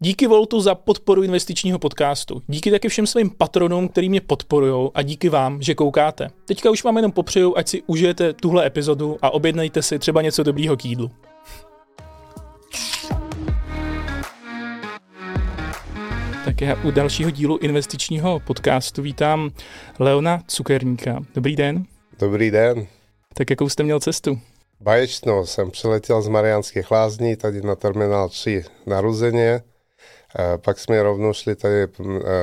Díky Voltu za podporu investičního podcastu. Díky taky všem svým patronům, který mě podporují a díky vám, že koukáte. Teďka už vám jenom popřeju, ať si užijete tuhle epizodu a objednejte si třeba něco dobrýho k jídlu. Tak já u dalšího dílu investičního podcastu vítám Leona Cukerníka. Dobrý den. Dobrý den. Tak jakou jste měl cestu? Báječnou jsem přiletěl z Mariánských lázní, tady na terminál 3 naruzeně. Pak jsme rovnou šli tady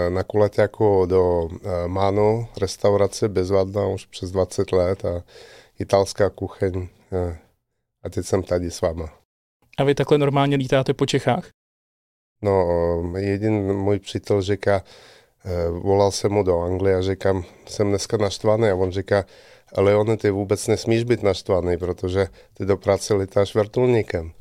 na Kulaťaku do Manu, restaurace bezvadná už přes 20 let a italská kuchyň. A teď jsem tady s váma. A vy takhle normálně lítáte po Čechách? No, jeden můj přítel říká, volal jsem mu do Anglie a říkám, jsem dneska naštvaný a on říká, Leone, ty vůbec nesmíš být naštvaný, protože ty do práce lítáš vrtulníkem.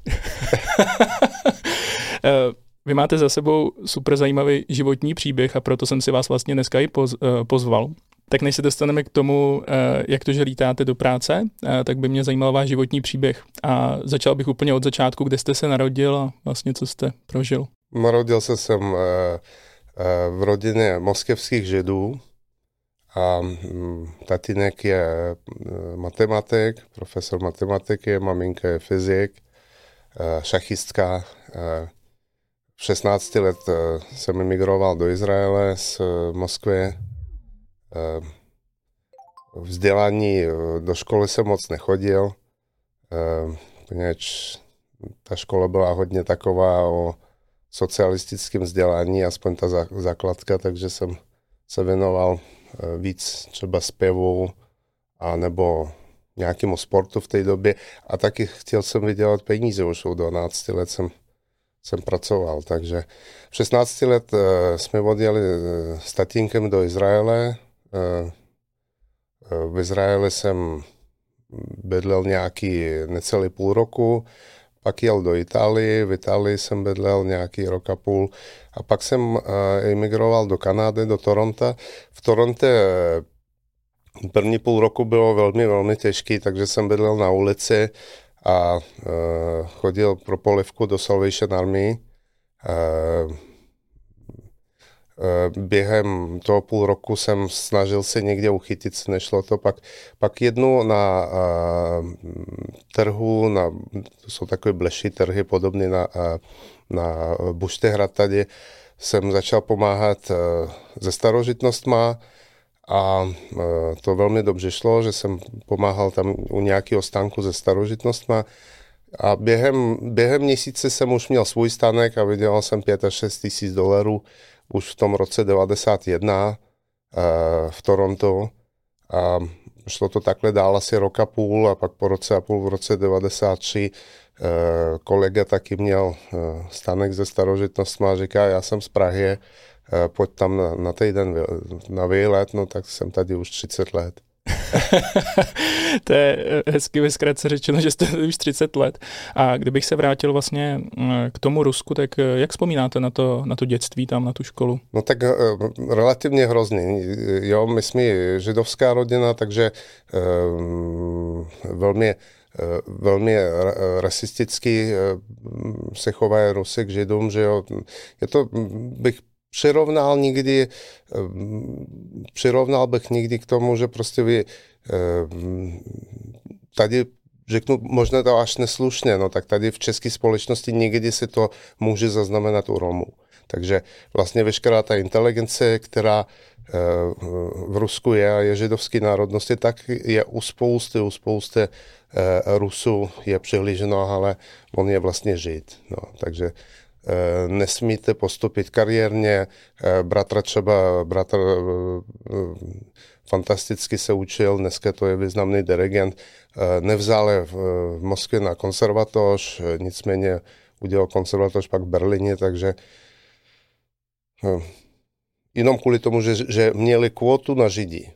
Vy máte za sebou super zajímavý životní příběh a proto jsem si vás vlastně dneska i poz, pozval. Tak než se dostaneme k tomu, jak to, že lítáte do práce, tak by mě zajímal váš životní příběh. A začal bych úplně od začátku, kde jste se narodil a vlastně co jste prožil. Narodil se jsem v rodině moskevských židů, a mm, tatínek je matematik, profesor matematiky, maminka je fyzik, šachistka. V 16 let jsem emigroval do Izraele z Moskvy. Vzdělání do školy jsem moc nechodil, poněvadž ta škola byla hodně taková o socialistickém vzdělání, aspoň ta základka, takže jsem se věnoval Eh, víc třeba zpěvu a nebo nějakému sportu v té době a taky chtěl jsem vydělat peníze, už od 12 let jsem, jsem pracoval, takže v 16 let uh, jsme odjeli uh, s tatínkem do Izraele, uh, v Izraeli jsem bydlel nějaký necelý půl roku, pak jel do Itálie, v Itálii jsem bydlel nějaký rok a půl a pak jsem emigroval do Kanady, do Toronto. V Toronto eh, první půl roku bylo velmi, velmi těžký, takže jsem bydlel na ulici a uh, chodil pro polivku do Salvation Army. Uh, Eh, během toho půl roku jsem snažil se někde uchytit, nešlo to. Pak, pak jednu na trhu, na, to jsou takové bleší trhy, podobné na, na Buštehrad tady, jsem začal pomáhat se starožitnostma a uh, to velmi dobře šlo, že jsem pomáhal tam u nějakého stánku se starožitnostma. A během, během měsíce jsem už měl svůj stánek a vydělal jsem 5 až 6 tisíc dolarů už v tom roce 91 eh, v Toronto. A šlo to takhle dál asi rok a půl a pak po roce a půl v roce 93 eh, kolega taky měl stanek ze starožitnostma a říká, já jsem z Prahy, pojď tam na, na týden na výlet, no tak jsem tady už 30 let. to je eh, hezky vyzkratce řečeno, že jste už 30 let. A kdybych se vrátil vlastně mm, k tomu Rusku, tak eh, jak vzpomínáte na to, na to dětství tam, na tu školu? No tak relativně hrozný. Jo, my jsme židovská rodina, takže uh, velmi velmi rasisticky se chovají Rusy k Židům, že jo. Je to, bych přirovnal nikdy, přirovnal bych nikdy k tomu, že prostě vy tady řeknu možná to až neslušně, no tak tady v české společnosti někdy se to může zaznamenat u Romů. Takže vlastně veškerá ta inteligence, která v Rusku je a je židovské národnosti, tak je u spousty, u spousty Rusů je přihlíženo, ale on je vlastně žid. No, takže Eh, nesmíte postupit kariérně. Eh, bratra třeba, bratr eh, fantasticky se učil, dneska to je významný dirigent, nevzal je v Moskvě na konservatoř, nicméně udělal konservatoř pak v Berlíně, takže jenom kvůli tomu, že, že měli kvotu na Židí.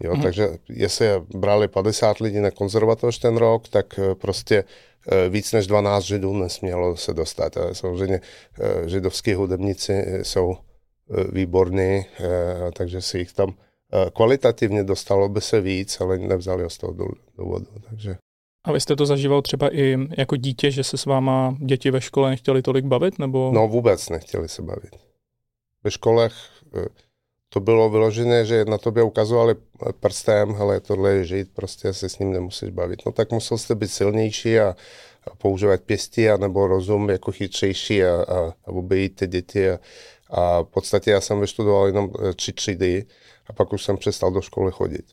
Jo, mm. Takže jestli brali 50 lidí na konzervatoř ten rok, tak prostě Eh, víc než 12 židů nesmělo se dostat. Samozřejmě eh, židovský hudebníci jsou eh, výborní, takže si jich tam kvalitativně dostalo by se víc, ale nevzali ho z toho důvodu. Takže. A vy jste to zažíval třeba i jako dítě, že se s váma děti ve škole nechtěli tolik bavit? Nebo... No vůbec nechtěli se bavit. Ve školech eh, to bylo vyložené, že na tobě ukazovali prstem, hele, tohle je žít, prostě se s ním nemusíš bavit. No tak musel jste být silnější a, a používat pěstí, nebo rozum jako chytřejší a, a, a obejít ty děti. A, a v podstatě já jsem vyštudoval jenom eh, tři třídy a pak už jsem přestal do školy chodit.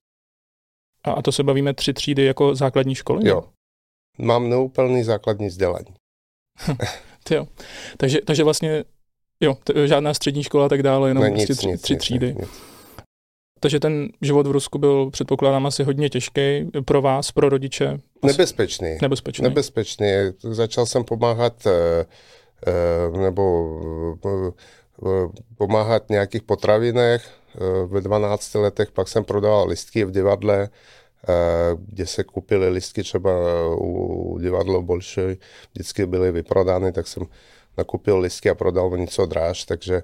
A, a to se bavíme tři třídy jako základní školy? Jo. Mám neúplný základní vzdělání. jo. Takže, takže vlastně, jo, t- žádná střední škola a tak dále, jenom ne, prostě nic, tři, nic, tři nic, třídy. Nic, nic. Takže ten život v Rusku byl, předpokládám, asi hodně těžký pro vás, pro rodiče. Nebezpečný. Nebezpečný. Nebezpečný. Začal jsem pomáhat eh, nebo pomáhat v nějakých potravinách ve 12 letech, pak jsem prodával listky v divadle, kde se koupily listky třeba u divadlo Bolšoj, vždycky byly vyprodány, tak jsem nakoupil listky a prodal o něco dráž, takže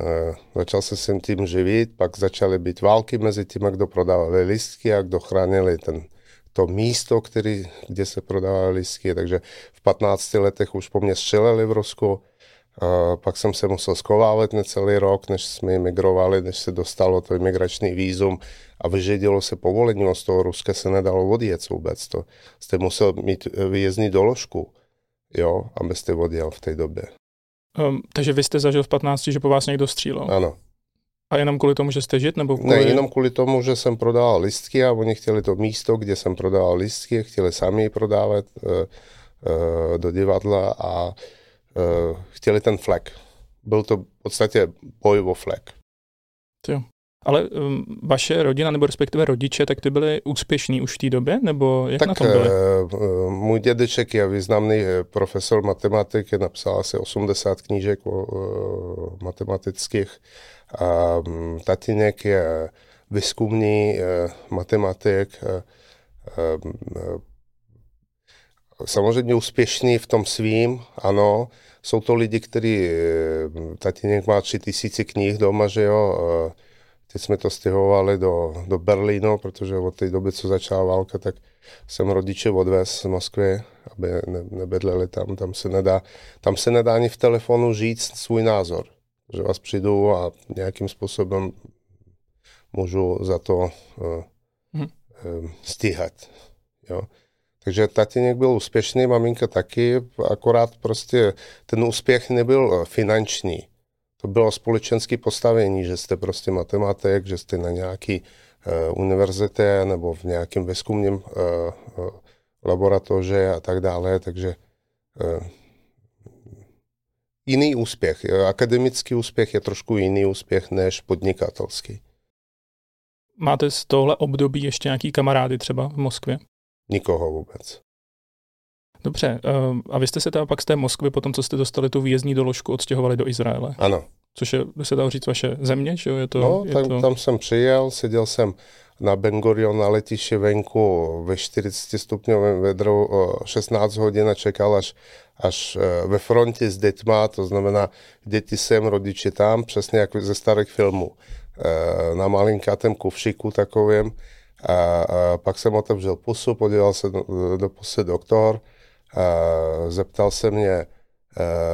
uh, začal se sem tím živit, pak začaly být války mezi tím, kdo prodávali listky a kdo chránili ten, to místo, který, kde se prodávaly listky, takže v 15 letech už po mně střeleli v Rusku, Uh, pak jsem se musel skovávat necelý rok, než jsme emigrovali, než se dostalo to imigrační výzum a vyžadilo se povolení, z toho Ruska se nedalo odjet vůbec. To jste musel mít výjezdní doložku, jo, abyste odjel v té době. Um, takže vy jste zažil v 15, že po vás někdo střílel? Ano. A jenom kvůli tomu, že jste žit? Nebo kvůli... Ne, jenom kvůli tomu, že jsem prodával listky a oni chtěli to místo, kde jsem prodával listky, chtěli sami prodávat uh, uh, do divadla a uh, chtěli ten flek. Byl to v podstatě boj o flek. Jo. Ale um, vaše rodina, nebo respektive rodiče, tak ty byli úspěšní už v té době, nebo jak tak, na tom byli? Uh, můj dědeček je významný profesor matematiky, napsal asi 80 knížek o, uh, matematických. A um, tatínek je výzkumný uh, matematik, samozřejmě úspěšný v tom svým, ano. Jsou to lidi, kteří, eh, tatínek má tři tisíci knih doma, že jo. Teď jsme to stěhovali do, do Berlínu, protože od té doby, co začala válka, tak jsem rodiče odvez z Moskvy, aby ne, nebydleli tam. Tam se, nedá, tam se nedá ani v telefonu říct svůj názor. Že vás přijdu a nějakým způsobem můžu za to uh, hmm. uh, stíhat. Jo. Takže tatínek byl úspěšný, maminka taky, akorát prostě ten úspěch nebyl finanční. To bylo společenské postavení, že jste prostě matematik, že jste na nějaký uh, univerzitě nebo v nějakém výzkumném uh, uh, laboratoře a tak dále, takže uh, jiný úspěch. Akademický úspěch je trošku jiný úspěch než podnikatelský. Máte z tohle období ještě nějaký kamarády třeba v Moskvě? Nikoho vůbec. Dobře, eh, a vy jste se teda pak z té Moskvy, potom co jste dostali tu výjezdní doložku, odstěhovali do Izraele? Ano. Což je, by se dalo říct, vaše země, že jo? Je to, no, je tam, to... tam jsem přijel, seděl jsem na Ben Gurion na letišti venku ve 40 stupňovém vedru 16 hodin a čekal až, až eh, ve frontě s dětma, to znamená děti sem, rodiče tam, přesně jako ze starých filmů. Eh, na malinkátém kufříku takovým a, a pak jsem otevřel pusu, podíval se do, do pusy doktor, zeptal se mě,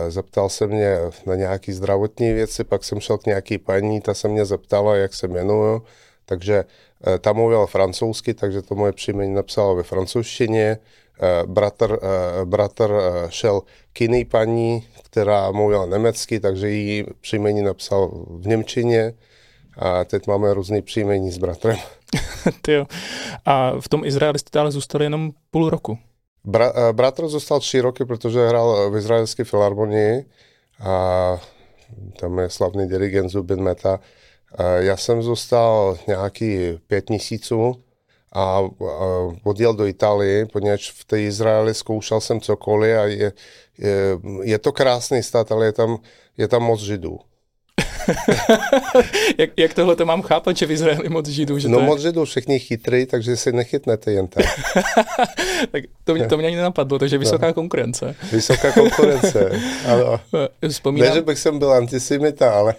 zeptal se mě na nějaké zdravotní věci, pak jsem šel k nějaký paní, ta se mě zeptala, jak se jmenuju, takže e, ta mluvila francouzsky, takže to moje příjmení napsala ve francouzštině. E, bratr, e, bratr šel k jiný paní, která mluvila německy, takže její příjmení napsal v Němčině a teď máme různý příjmení s bratrem. jo. A v tom Izraeli jste ale zůstali jenom půl roku. Bra, eh, bratr zůstal tři roky, protože hrál v izraelské filharmonii a tam je slavný dirigent Zubin Meta. Já jsem zůstal nějaký pět měsíců a, odjel do Itálie, poněvadž v té Izraeli zkoušel jsem cokoliv a je, je, je to krásný stát, ale je tam, je tam moc židů. jak, jak tohle to mám chápat, že v Izraeli moc židů? Že no je... moc židů, všichni chytrý, takže si nechytnete jen tak. tak to mě, to mě ani nenapadlo, takže vysoká no. konkurence. Vysoká konkurence, ano. Vzpomínám... Ne, že bych jsem byl antisemita, ale,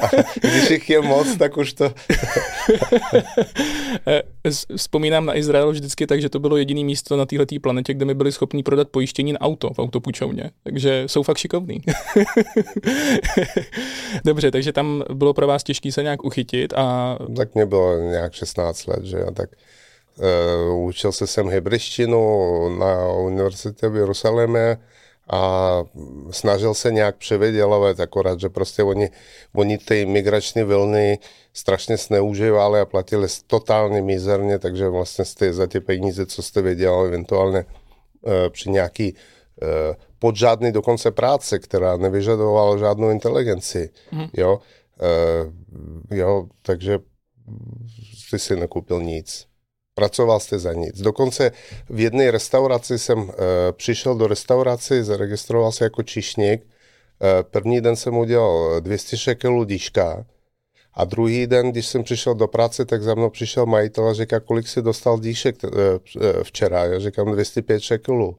ale když jich je moc, tak už to... Eh, vzpomínám na Izrael vždycky tak, že to bylo jediné místo na této planetě, kde mi byli schopni prodat pojištění na auto v autopůjčovně. Takže jsou fakt šikovní. Dobře, takže tam bylo pro vás těžké se nějak uchytit a... Tak mě bylo nějak 16 let, že jo, tak uh, učil se jsem hebrejštinu na univerzitě v Jeruzalémě a snažil se nějak převydělovat, akorát, že prostě oni, oni ty migrační vlny strašně zneužívali a platili totálně mizerně, takže vlastně jste za ty peníze, co jste vydělali eventuálně uh, při nějaký uh, pod žádný dokonce práce, která nevyžadovala žádnou inteligenci. Mm. Jo? Uh, jo, takže jsi si nekoupil nic. Pracoval jste za nic. Dokonce v jedné restauraci jsem uh, přišel do restauraci, zaregistroval se jako čišník. Uh, první den jsem udělal 200 šekelů díška a druhý den, když jsem přišel do práce, tak za mnou přišel majitel a říká, kolik si dostal díšek uh, včera. Já říkám 205 šekelů.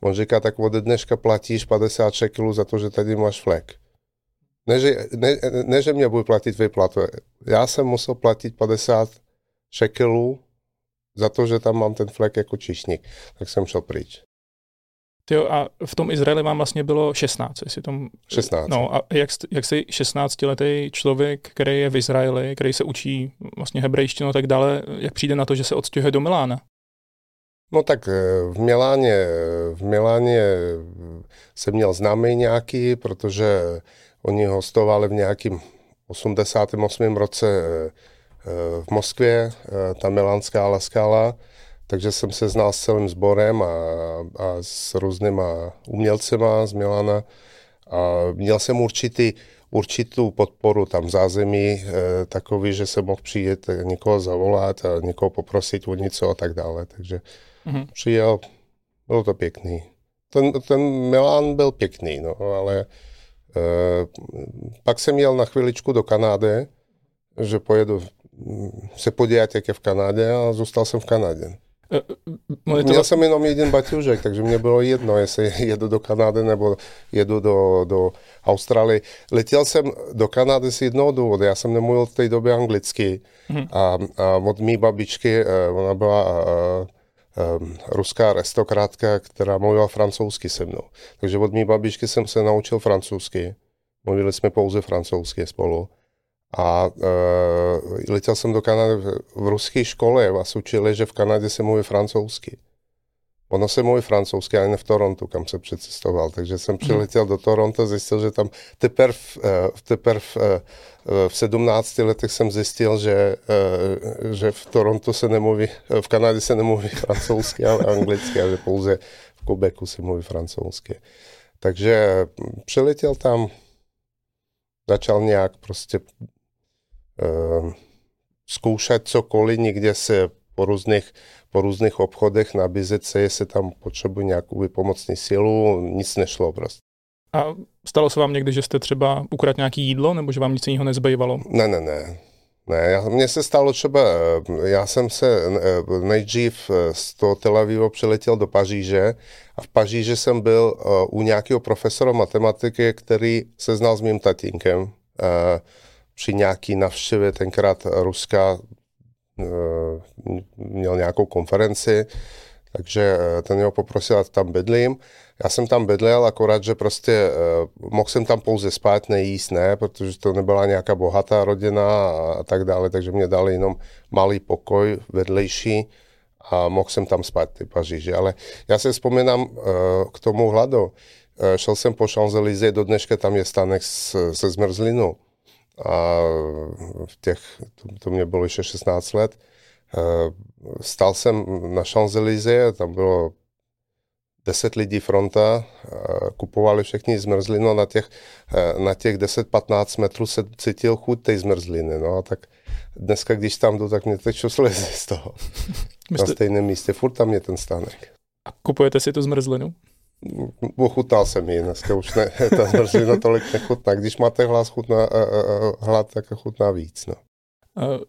On říká, tak od dneška platíš 50 šekelů za to, že tady máš flek. Ne, že, ne, ne, že mě bude platit vyplatu. Já jsem musel platit 50 šekelů za to, že tam mám ten flek jako čišník. Tak jsem šel pryč. Jo, a v tom Izraeli vám vlastně bylo 16, jestli tom... 16. No a jak, jak si 16-letý člověk, který je v Izraeli, který se učí vlastně hebrejštinu a tak dále, jak přijde na to, že se odstěhuje do Milána? No tak eh, v Miláně, v Miláně jsem měl známý nějaký, protože oni hostovali v nějakým 88. roce eh, eh, v Moskvě, ta milánská Alaskala, takže jsem se znal s celým sborem a, a s různýma umělcema z Milána a měl jsem určitý, určitou podporu tam v zázemí, takový, že jsem mohl přijít někoho zavolat a někoho poprosit o něco a tak dále, takže mm-hmm. přijel, bylo to pěkný. Ten, ten Milán byl pěkný, no, ale e, pak jsem jel na chviličku do Kanady, že pojedu se podívat, jak je v Kanadě a zůstal jsem v Kanadě. Měl to... jsem jenom jeden baťužek, takže mě bylo jedno, jestli jedu do Kanady nebo jedu do, do Austrálie. Letěl jsem do Kanady z jednoho důvodu, já jsem nemluvil v té době anglicky mm-hmm. a, a od mý babičky, ona byla ruská aristokrátka, která mluvila francouzsky se mnou. Takže od mý babičky jsem se naučil francouzsky. Mluvili jsme pouze francouzsky spolu. A uh, letěl jsem do Kanady v, v ruské škole. Vás učili, že v Kanadě se mluví francouzsky. Ono se mluví francouzsky, ale ne v Torontu, kam se přecestoval. Takže jsem přiletěl do Toronto, zjistil, že tam teprve, teprve v 17 letech jsem zjistil, že, že v Toronto se nemluví, v Kanadě se nemluví francouzsky, ale anglicky, a že pouze v Quebecu se mluví francouzsky. Takže přiletěl tam, začal nějak prostě zkoušet cokoliv, někde se po různých po různých obchodech nabízet se, jestli tam potřebuji nějakou vypomocní sílu, nic nešlo prostě. A stalo se vám někdy, že jste třeba ukradl nějaký jídlo, nebo že vám nic jiného nezbývalo? Ne, ne, ne. Ne, mně se stalo třeba, já jsem se nejdřív z toho Tel Avivu přiletěl do Paříže a v Paříži jsem byl u nějakého profesora matematiky, který se znal s mým tatínkem při nějaký navštěvě tenkrát Ruska Eh, měl nějakou konferenci, takže eh, ten ho poprosil, ať tam bydlím. Já jsem tam bydlel, akorát, že prostě uh, mohl jsem tam pouze spát, nejíst, ne, protože to nebyla nějaká bohatá rodina a, a tak dále, takže mě dali jenom malý pokoj vedlejší a mohl jsem tam spát ty Paříži. Ale já si vzpomínám uh, k tomu hladu. Uh, šel jsem po Champs-Élysées, do dneška tam je stanek se zmrzlinou a v těch, to, to mě bylo ještě 16 let, eh, stál jsem na Champs-Élysées, tam bylo 10 lidí fronta, kupovali všechny zmrzlinu a na těch, eh, na těch 10-15 metrů se cítil chuť té zmrzliny. No a tak dneska, když tam jdu, tak mě tečou slzy z toho. Myslíte... Na stejném místě, furt tam je ten stánek. A kupujete si tu zmrzlinu? Ochutnal jsem ji, dneska už ne, ta zmrzlina tolik nechutná. Když máte hlas chutná, uh, uh, hlad, tak chutná víc. No.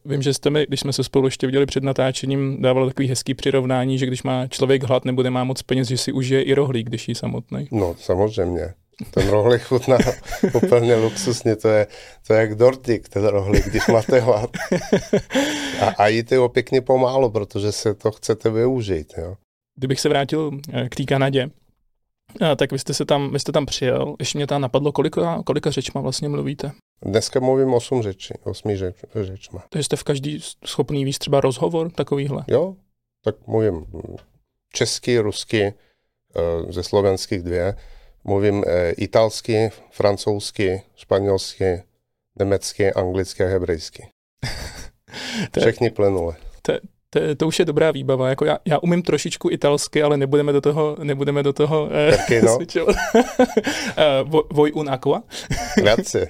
Vím, že jste mi, když jsme se spolu ještě viděli před natáčením, dával takový hezký přirovnání, že když má člověk hlad nebo nemá moc peněz, že si užije i rohlík, když jí samotný. No, samozřejmě. Ten rohlík chutná úplně luxusně, to je, to je jak dortik, ten rohlík, když máte hlad. A, a jíte ho pěkně pomálu, protože se to chcete využít. Jo. Kdybych se vrátil eh, k té Kanadě, tak vy jste, se tam, vy jste tam přijel, ještě mě tam napadlo, kolika, kolika řečma vlastně mluvíte? Dneska mluvím osm řečí, osmi řeč, řečma. Takže jste v každý schopný víc třeba rozhovor takovýhle? Jo, tak mluvím česky, rusky, eh, ze slovenských dvě, mluvím eh, italsky, francouzsky, španělsky, německy, anglicky a hebrejsky. Všechny plynule. To, to, to už je dobrá výbava. Jako já, já umím trošičku italsky, ale nebudeme do toho, nebudeme do toho eh, no? uh, Voj un aqua. Grazie.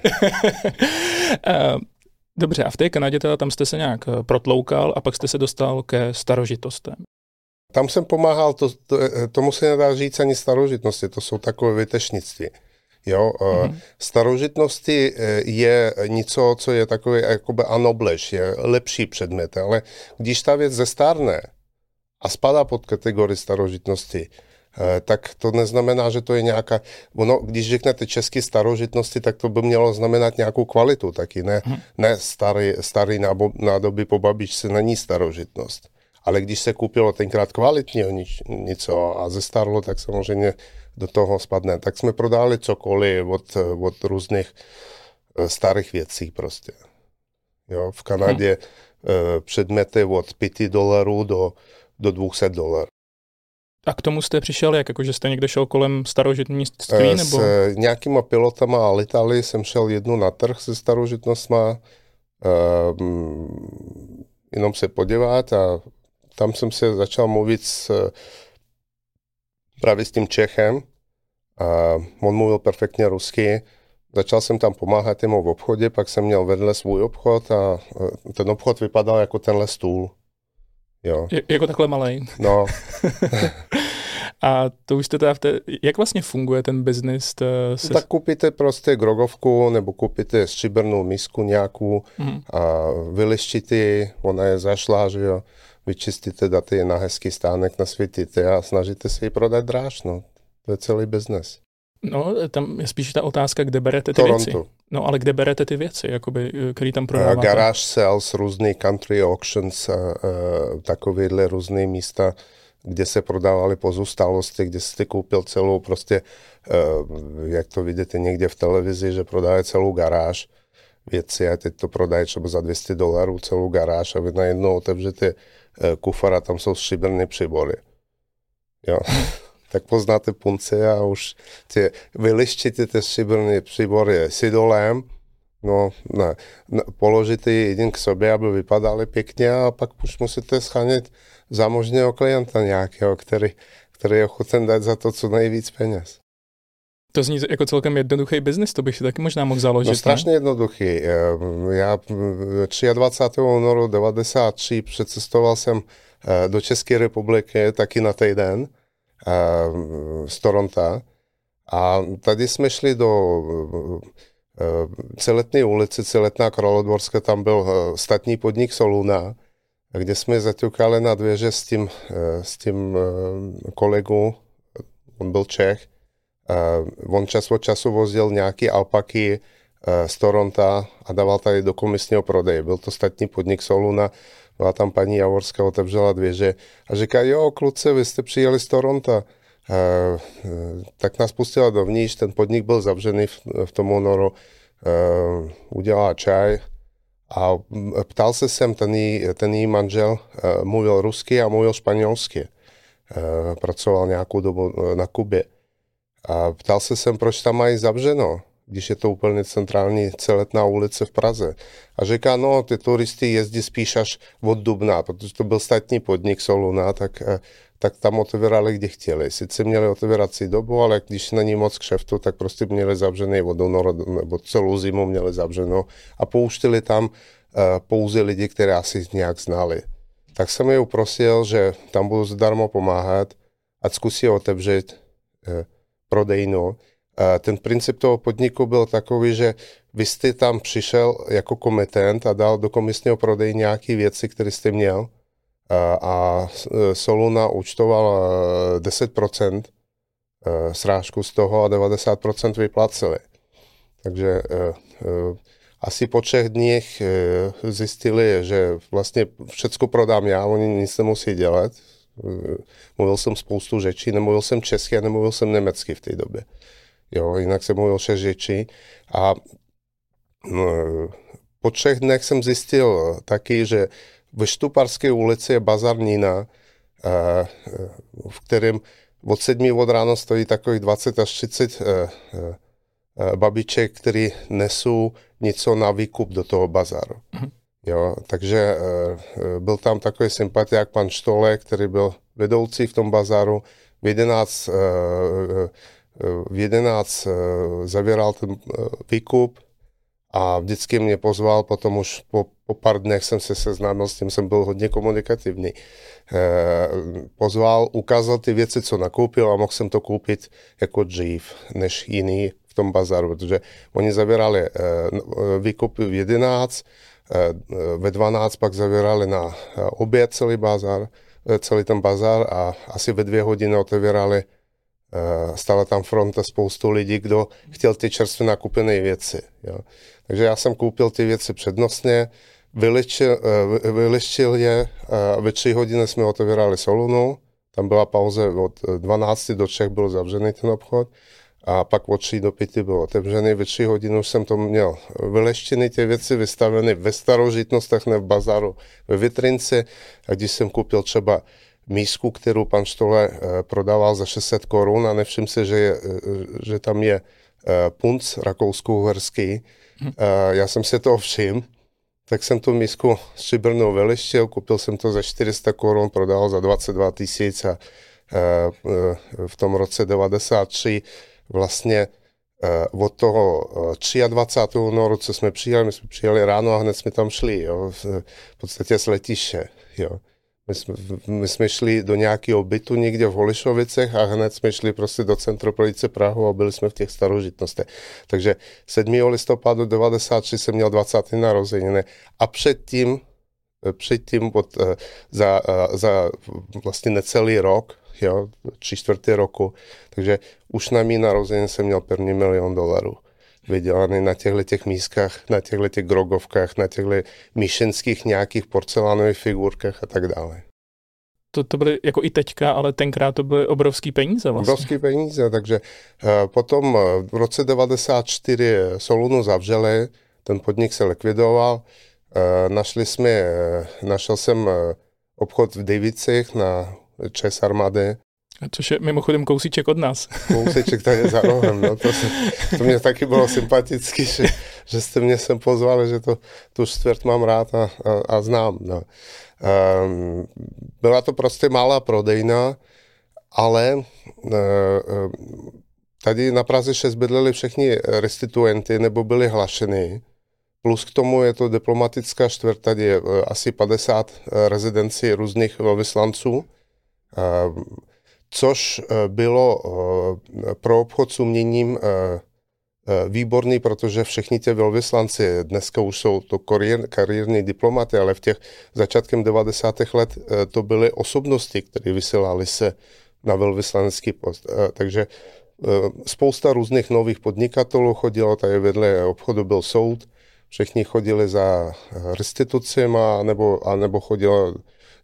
uh, Dobře, a v té Kanadě teda tam jste se nějak eh, protloukal a pak jste se dostal ke starožitostem. Tam jsem pomáhal, to, to, tomu se nedá říct ani starožitnosti, to jsou takové vytešnictví. Jo, mm-hmm. Starožitnosti e, je něco, co je takové jakoby anobleš, je lepší předmět, ale když ta věc zestárne a spadá pod kategorii starožitnosti, e, tak to neznamená, že to je nějaká, ono, když řeknete české starožitnosti, tak to by mělo znamenat nějakou kvalitu taky, ne, hmm. ne starý, starý nádoby po babičce není starožitnost. Ale když se koupilo tenkrát kvalitního něco a zestarlo, tak samozřejmě do toho spadne. Tak jsme prodali cokoliv od, od různých eh, starých věcí prostě. Jo, v Kanadě hmm. předměty od 5 dolarů do, do 200 dolarů. A k tomu jste přišel jak? Jako, že jste někde šel kolem starožitnictví? Eh, nebo? S nějakýma pilotama a letali jsem šel jednu na trh se starožitnostma, um, jenom se podívat a tam jsem se začal mluvit s, právě s tím Čechem, a on mluvil perfektně rusky, začal jsem tam pomáhat jemu v obchodě, pak jsem měl vedle svůj obchod a ten obchod vypadal jako tenhle stůl. Jo. Je, jako takhle malý. No. a to už jste teda v té, jak vlastně funguje ten biznis? Se... Tak koupíte prostě grogovku nebo koupíte stříbrnou misku nějakou mm. a vylištíte, ona je zašlá, že jo, vyčistíte, dáte je na hezký stánek, nasvítíte a snažíte se ji prodat dráž, no. To je celý biznes. No, tam je spíš ta otázka, kde berete ty Toronto. věci. No, ale kde berete ty věci, jakoby, který tam prodáváte? Uh, garage sales, různý country auctions, uh, uh, takovýhle různé místa, kde se prodávaly pozůstalosti, kde jste koupil celou prostě, uh, jak to vidíte někde v televizi, že prodávají celou garáž věci a teď to prodají třeba za 200 dolarů celou garáž a vy najednou otevřete uh, kufar a tam jsou stříbrné příbory. Jo. tak poznáte punce a už ty vylištíte ty stříbrné příbory sidolem, no ne, ne, položíte ji jeden k sobě, aby vypadaly pěkně a pak už musíte schánět zámožného klienta nějakého, který, který je ochoten dát za to co nejvíc peněz. To zní jako celkem jednoduchý biznis, to bych si taky možná mohl založit. No strašně ne? jednoduchý. Já 23. únoru 93 přecestoval jsem eh, do České republiky taky na týden z Toronto. A tady jsme šli do Celetné ulice, Celetná Králodorská, tam byl statní podnik Soluna, kde jsme zaťukali na dvěře s tím, s tím kolegou, on byl Čech, on čas od času vozil nějaký alpaky z Toronto a dával tady do komisního prodeje. Byl to statní podnik Soluna, byla tam paní Javorská, otevřela dvěře a říká, jo, kluci, vy jste přijeli z Toronto. E, e, tak nás pustila dovnitř, ten podnik byl zavřený v, v tom honoru, e, udělala čaj a ptal se sem, ten jí, ten jí manžel e, mluvil rusky a mluvil španělsky. E, pracoval nějakou dobu na Kubě. A ptal se sem, proč tam mají zavřeno když je to úplně centrální celetná ulice v Praze. A říká, no, ty turisty jezdí spíš až od Dubna, protože to byl státní podnik Soluna, tak, eh, tak tam otevírali, kde chtěli. Sice měli otevírací dobu, ale když není moc kšeftu, tak prostě měli zavřený vodu, nebo celou zimu měli zavřeno a pouštili tam uh, pouze lidi, které asi nějak znali. Tak jsem je uprosil, že tam budu zdarma pomáhat, ať zkusí otevřít prodejnu. Ten princip toho podniku byl takový, že vy jste tam přišel jako komitent a dal do komisního prodeje nějaké věci, které jste měl a Soluna účtoval 10% srážku z toho a 90% vypláceli. Takže asi po třech dních zjistili, že vlastně všecko prodám já, oni nic nemusí dělat. Mluvil jsem spoustu řečí, nemluvil jsem česky a nemluvil jsem německy v té době. Jo, jinak jsem mluvil šest řečí a no, po třech dnech jsem zjistil taky, že ve Štuparské ulici je bazar Nina, v kterém od sedmi od ráno stojí takových 20 až 30 babiček, který nesou něco na výkup do toho bazaru. Mm-hmm. Jo, takže byl tam takový sympatiák pan Štole, který byl vedoucí v tom bazaru. V 11, v 11 zavíral ten výkup a vždycky mě pozval, potom už po, po pár dnech jsem se seznámil s tím, jsem byl hodně komunikativní. Pozval, ukázal ty věci, co nakoupil a mohl jsem to koupit jako dřív, než jiný v tom bazaru, protože oni zavírali výkupy v 11, ve 12 pak zavírali na oběd celý bazar, celý ten bazar a asi ve dvě hodiny otevírali Stala tam fronta spoustu lidí, kdo chtěl ty čerstvě nakupené věci. Jo. Takže já jsem koupil ty věci přednostně, vyličil, vyličil je a ve tři hodiny jsme otevírali Solunu, tam byla pauze od 12 do 3 byl zavřený ten obchod a pak od 3 do 5 byl otevřený. Ve 3 hodiny už jsem to měl vyleštěny ty věci vystaveny ve starožitnostech, ne v bazaru, ve vitrince a když jsem koupil třeba mísku, kterou pan Štole eh, prodával za 600 korun a nevšim se, že, je, eh, že tam je eh, punc rakousko-uherský. Hm. Já jsem se to všiml, tak jsem tu mísku stříbrnou velištěl, koupil jsem to za 400 korun, prodal za 22 tisíc a v tom roce 93 vlastně od toho 23. únoru, co jsme přijeli, my jsme přijeli ráno a hned jsme tam šli, jo, v podstatě z letiště, jo. My jsme, my jsme šli do nějakého bytu někde v Holišovicech a hned jsme šli prostě do centropolice Prahu a byli jsme v těch starožitnostech. Takže 7. listopadu 93 jsem měl 20. narozeniny a předtím, předtím od, eh, za, eh, za vlastně necelý rok, jo, tři čtvrtý roku, takže už na mý narozeniny jsem měl první milion dolarů vydělaný na těchto těch mískách, na těchto těch grogovkách, na těchto míšenských nějakých porcelánových figurkách a tak dále. To, to byly jako i teďka, ale tenkrát to byly obrovský peníze vlastně. Obrovský peníze, takže uh, potom uh, v roce 94 Solunu zavřeli, ten podnik se likvidoval, uh, našli jsme, našel jsem obchod v Davicích na Čes armády, Což je mimochodem kousíček od nás. Kousíček tady za rohem, no to, se, to mě taky bylo sympatický, že, že jste mě sem pozvali, že to, tu čtvrt mám rád a, a, a znám. No. Um, byla to prostě malá prodejna, ale uh, tady na Praze 6 bydleli všichni restituenty nebo byli hlašeni. Plus k tomu je to diplomatická čtvrt, tady je asi 50 rezidencí různých velvyslanců. Uh, což eh, bylo eh, pro obchod s uměním eh, výborný, protože všichni ty velvyslanci, dneska už jsou to kariér, kariérní diplomaty, ale v těch začátkem 90. let to byly osobnosti, které vysílali se na velvyslanecký post. Takže spousta různých nových podnikatelů chodilo, tady vedle obchodu byl soud, všichni chodili za restitucima, nebo, anebo chodilo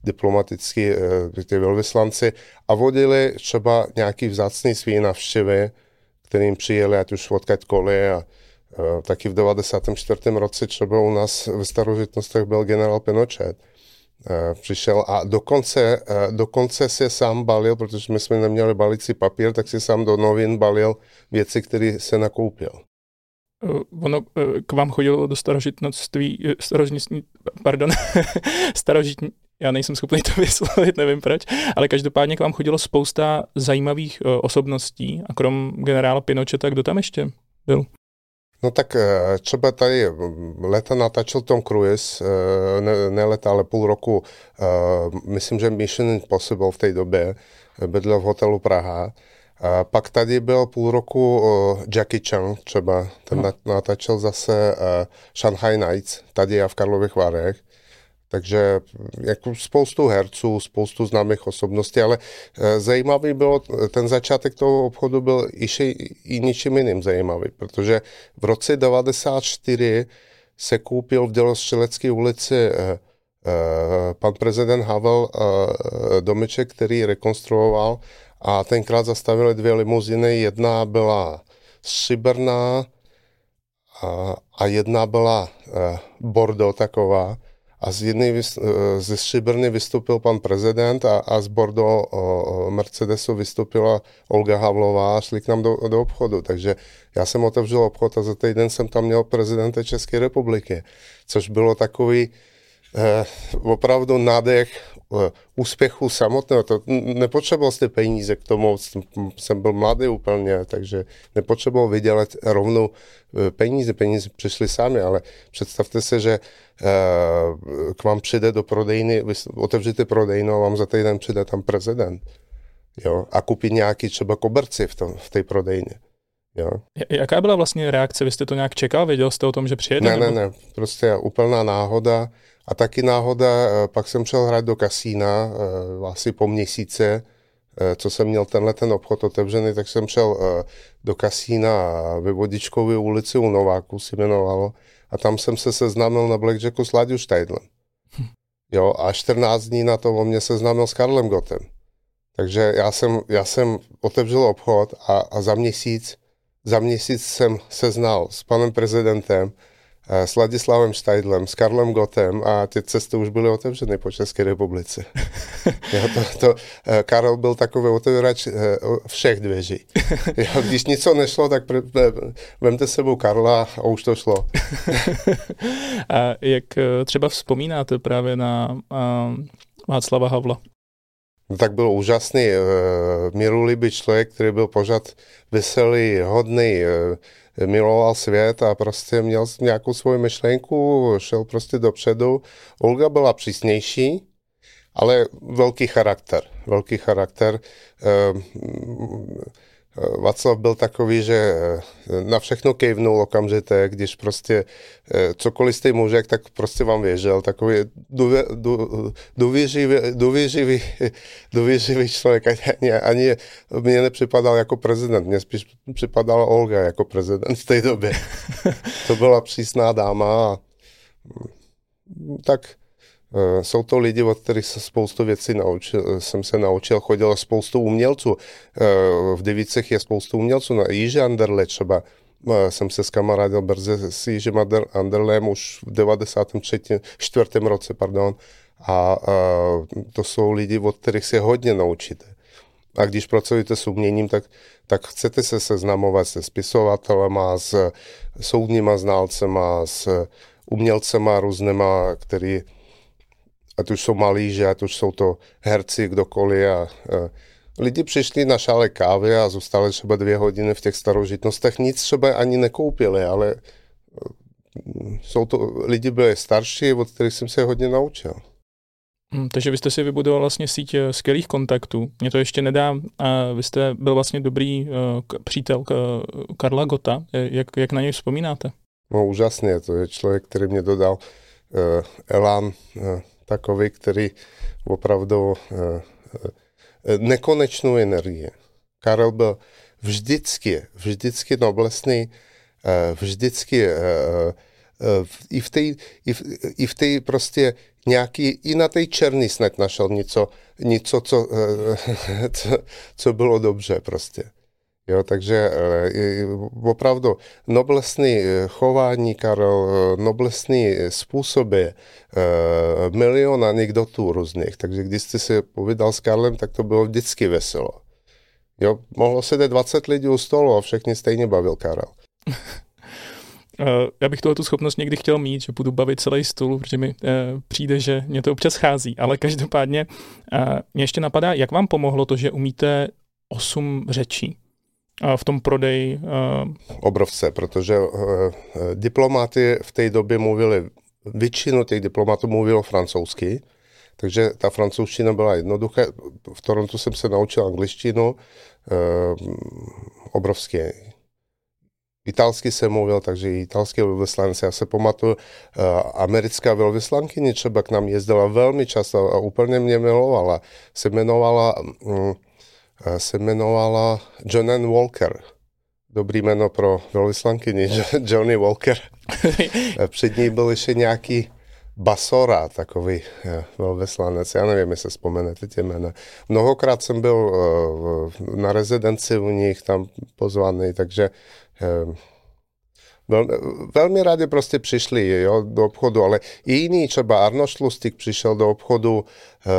diplomatický eh, ty velvyslanci a vodili třeba nějaký vzácný svý navštěvy, kterým přijeli, ať už odkaďkoliv a uh, taky v 94. roce třeba u nás ve starožitnostech byl generál Pinochet. Uh, přišel a dokonce, dokonce se sám balil, protože my jsme neměli balicí papír, tak si sám do novin balil věci, které se nakoupil. Ono k vám chodilo do starožitnoství, starožitní, pardon, starožitní, já nejsem schopný to vyslovit, nevím proč, ale každopádně k vám chodilo spousta zajímavých uh, osobností a krom generála Pinocheta, kdo tam ještě byl? No tak eh, třeba tady mm, leta natáčel Tom Cruise, eh, ne, ne leta, ale půl roku, myslím, že Mission Impossible v té době, bydlel v hotelu Praha A pak tady byl půl roku Jackie Chan třeba, ten no. natáčel zase Shanghai Nights, tady a v Karlových Varech. Takže jako spoustu herců, spoustu známých osobností, ale e, zajímavý bylo, ten začátek toho obchodu byl i, i ničím jiným zajímavý, protože v roce 94 se koupil v Dělostřelecké ulici e, e, pan prezident Havel domeček, který rekonstruoval a tenkrát zastavili dvě limuziny. Jedna byla stříbrná a, jedna byla Bordeaux taková a z jedné eh, ze Stříbrny vystoupil pan prezident a, a z Bordeaux o, Mercedesu vystoupila Olga Havlová a šli k nám do, do obchodu. Takže já jsem otevřel obchod a za týden jsem tam měl prezidenta České republiky, což bylo takový eh, opravdu nádech Eh, úspěchu samotného. To nepotřeboval jste peníze k tomu, jsem byl mladý úplně, takže nepotřeboval vydělat rovnou eh, peníze, peníze přišly sami, ale představte se, že eh, k vám přijde do prodejny, otevřete prodejnu a vám za týden přijde tam prezident. Jo, a koupit nějaký třeba koberci v, tom, v té prodejně. Jo. Jaká byla vlastně reakce? Vy jste to nějak čekal? Věděl jste o tom, že přijede? Ne, nebo? ne, ne. Prostě úplná náhoda. A taky náhoda, eh, pak jsem šel hrát do kasína eh, asi po měsíce, eh, co jsem měl tenhle ten obchod otevřený, tak jsem šel do kasína ve Vodičkové ulici u Nováku, si jmenovalo, a tam jsem se seznámil na Blackjacku s Láďou Štajdlem. Hm. Jo, a 14 dní na to o mě seznámil s Karlem Gotem. Takže já jsem, já jsem otevřel obchod a, a za měsíc za měsíc jsem se znal s panem prezidentem, s Ladislavem Štajdlem, s Karlem Gotem a ty cesty už byly otevřeny po České republice. Já to, to, eh, Karel byl takový otevírač eh, všech dveří. Já, když něco nešlo, tak vemte sebou Karla a už to šlo. a jak třeba vzpomínáte právě na Václava Havla? No tak byl úžasný, uh, člověk, který byl pořád veselý, hodný, miloval svět a prostě měl nějakou svoji myšlenku, šel prostě dopředu. Olga byla přísnější, ale velký charakter, velký charakter. Eh, Václav byl takový, že eh, na všechno kejvnul okamžitě, když prostě eh, cokoliv jste mu řekl, tak prostě vám věřil. Takový důvěřivý, důvěřivý, důvěřivý člověk. Ani, ani mě nepřipadal jako prezident, mě spíš připadala Olga jako prezident v té době. To byla přísná dáma. Mm, tak Eh, jsou to lidi, od kterých se spoustu věcí naučil, eh, jsem se naučil. Chodilo spoustu umělců. Eh, v Devicech je spoustu umělců. Na Jiži Anderle třeba jsem se skamarádil brzy s Jižím Anderlem už v 93. čtvrtém roce, pardon. A, a to jsou lidi, od kterých se hodně naučíte. A když pracujete s uměním, tak, tak chcete se seznamovat se spisovatelema, s soudníma znalcema, s umělcema různýma, který ať už jsou malíže, ať už jsou to herci, kdokoliv. A, a lidi přišli na šále kávy a zůstali třeba dvě hodiny v těch starožitnostech. Nic třeba ani nekoupili, ale e, jsou to, lidi byli starší, od kterých jsem se hodně naučil. Hmm, takže vy jste si vybudoval vlastně síť e, skvělých kontaktů. Mě to ještě nedá. A vy jste byl vlastně dobrý uh, přítel Karla Gota. Jak, jak na něj vzpomínáte? No úžasně, to je člověk, který mě dodal uh, elán uh, takový, který opravdu eh, eh, nekonečnou energii. Karel byl vždycky, vždycky noblesný, eh, vždycky i v té, i v, i v té prostě nějaký, i na té černý snad našel něco, něco co, co, co bylo dobře prostě. Jo, takže e, opravdu noblesný e, chování Karel, e, noblesný způsoby, milion anekdotů různých. Takže když jste si povídal s Karlem, tak to bylo vždycky veselo. Jo, mohlo sedět 20 lidí u stolu a všechny stejně bavil Karel. Já bych tu schopnost někdy chtěl mít, že budu bavit celý stůl, protože mi eh, přijde, že mě to občas schází. Ale každopádně eh, mě ještě napadá, jak vám pomohlo to, že umíte osm řečí? V tom prodeji? Obrovce, protože eh, eh, diplomáty v té době mluvili, většinu těch diplomatů mluvilo francouzsky, takže ta francouzština byla jednoduchá. V Torontu jsem se naučil angličtinu, obrovské. Italsky jsem mluvil, takže i italské velvyslance. Já se pamatuju, americká velvyslankyně třeba k nám jezdila velmi často a úplně mě milovala. Se jmenovala, mm, se jmenovala John Walker dobrý jméno pro velvyslankyni, Johnny Walker. Před ní byl ještě nějaký Basora, takový eh, velvyslanec, já nevím, jestli vzpomenete tě jména. Mnohokrát jsem byl eh, na rezidenci u nich tam pozvaný, takže eh, Vel, velmi rádi prostě přišli jo, do obchodu, ale i jiný, třeba Arno Šlustik přišel do obchodu e,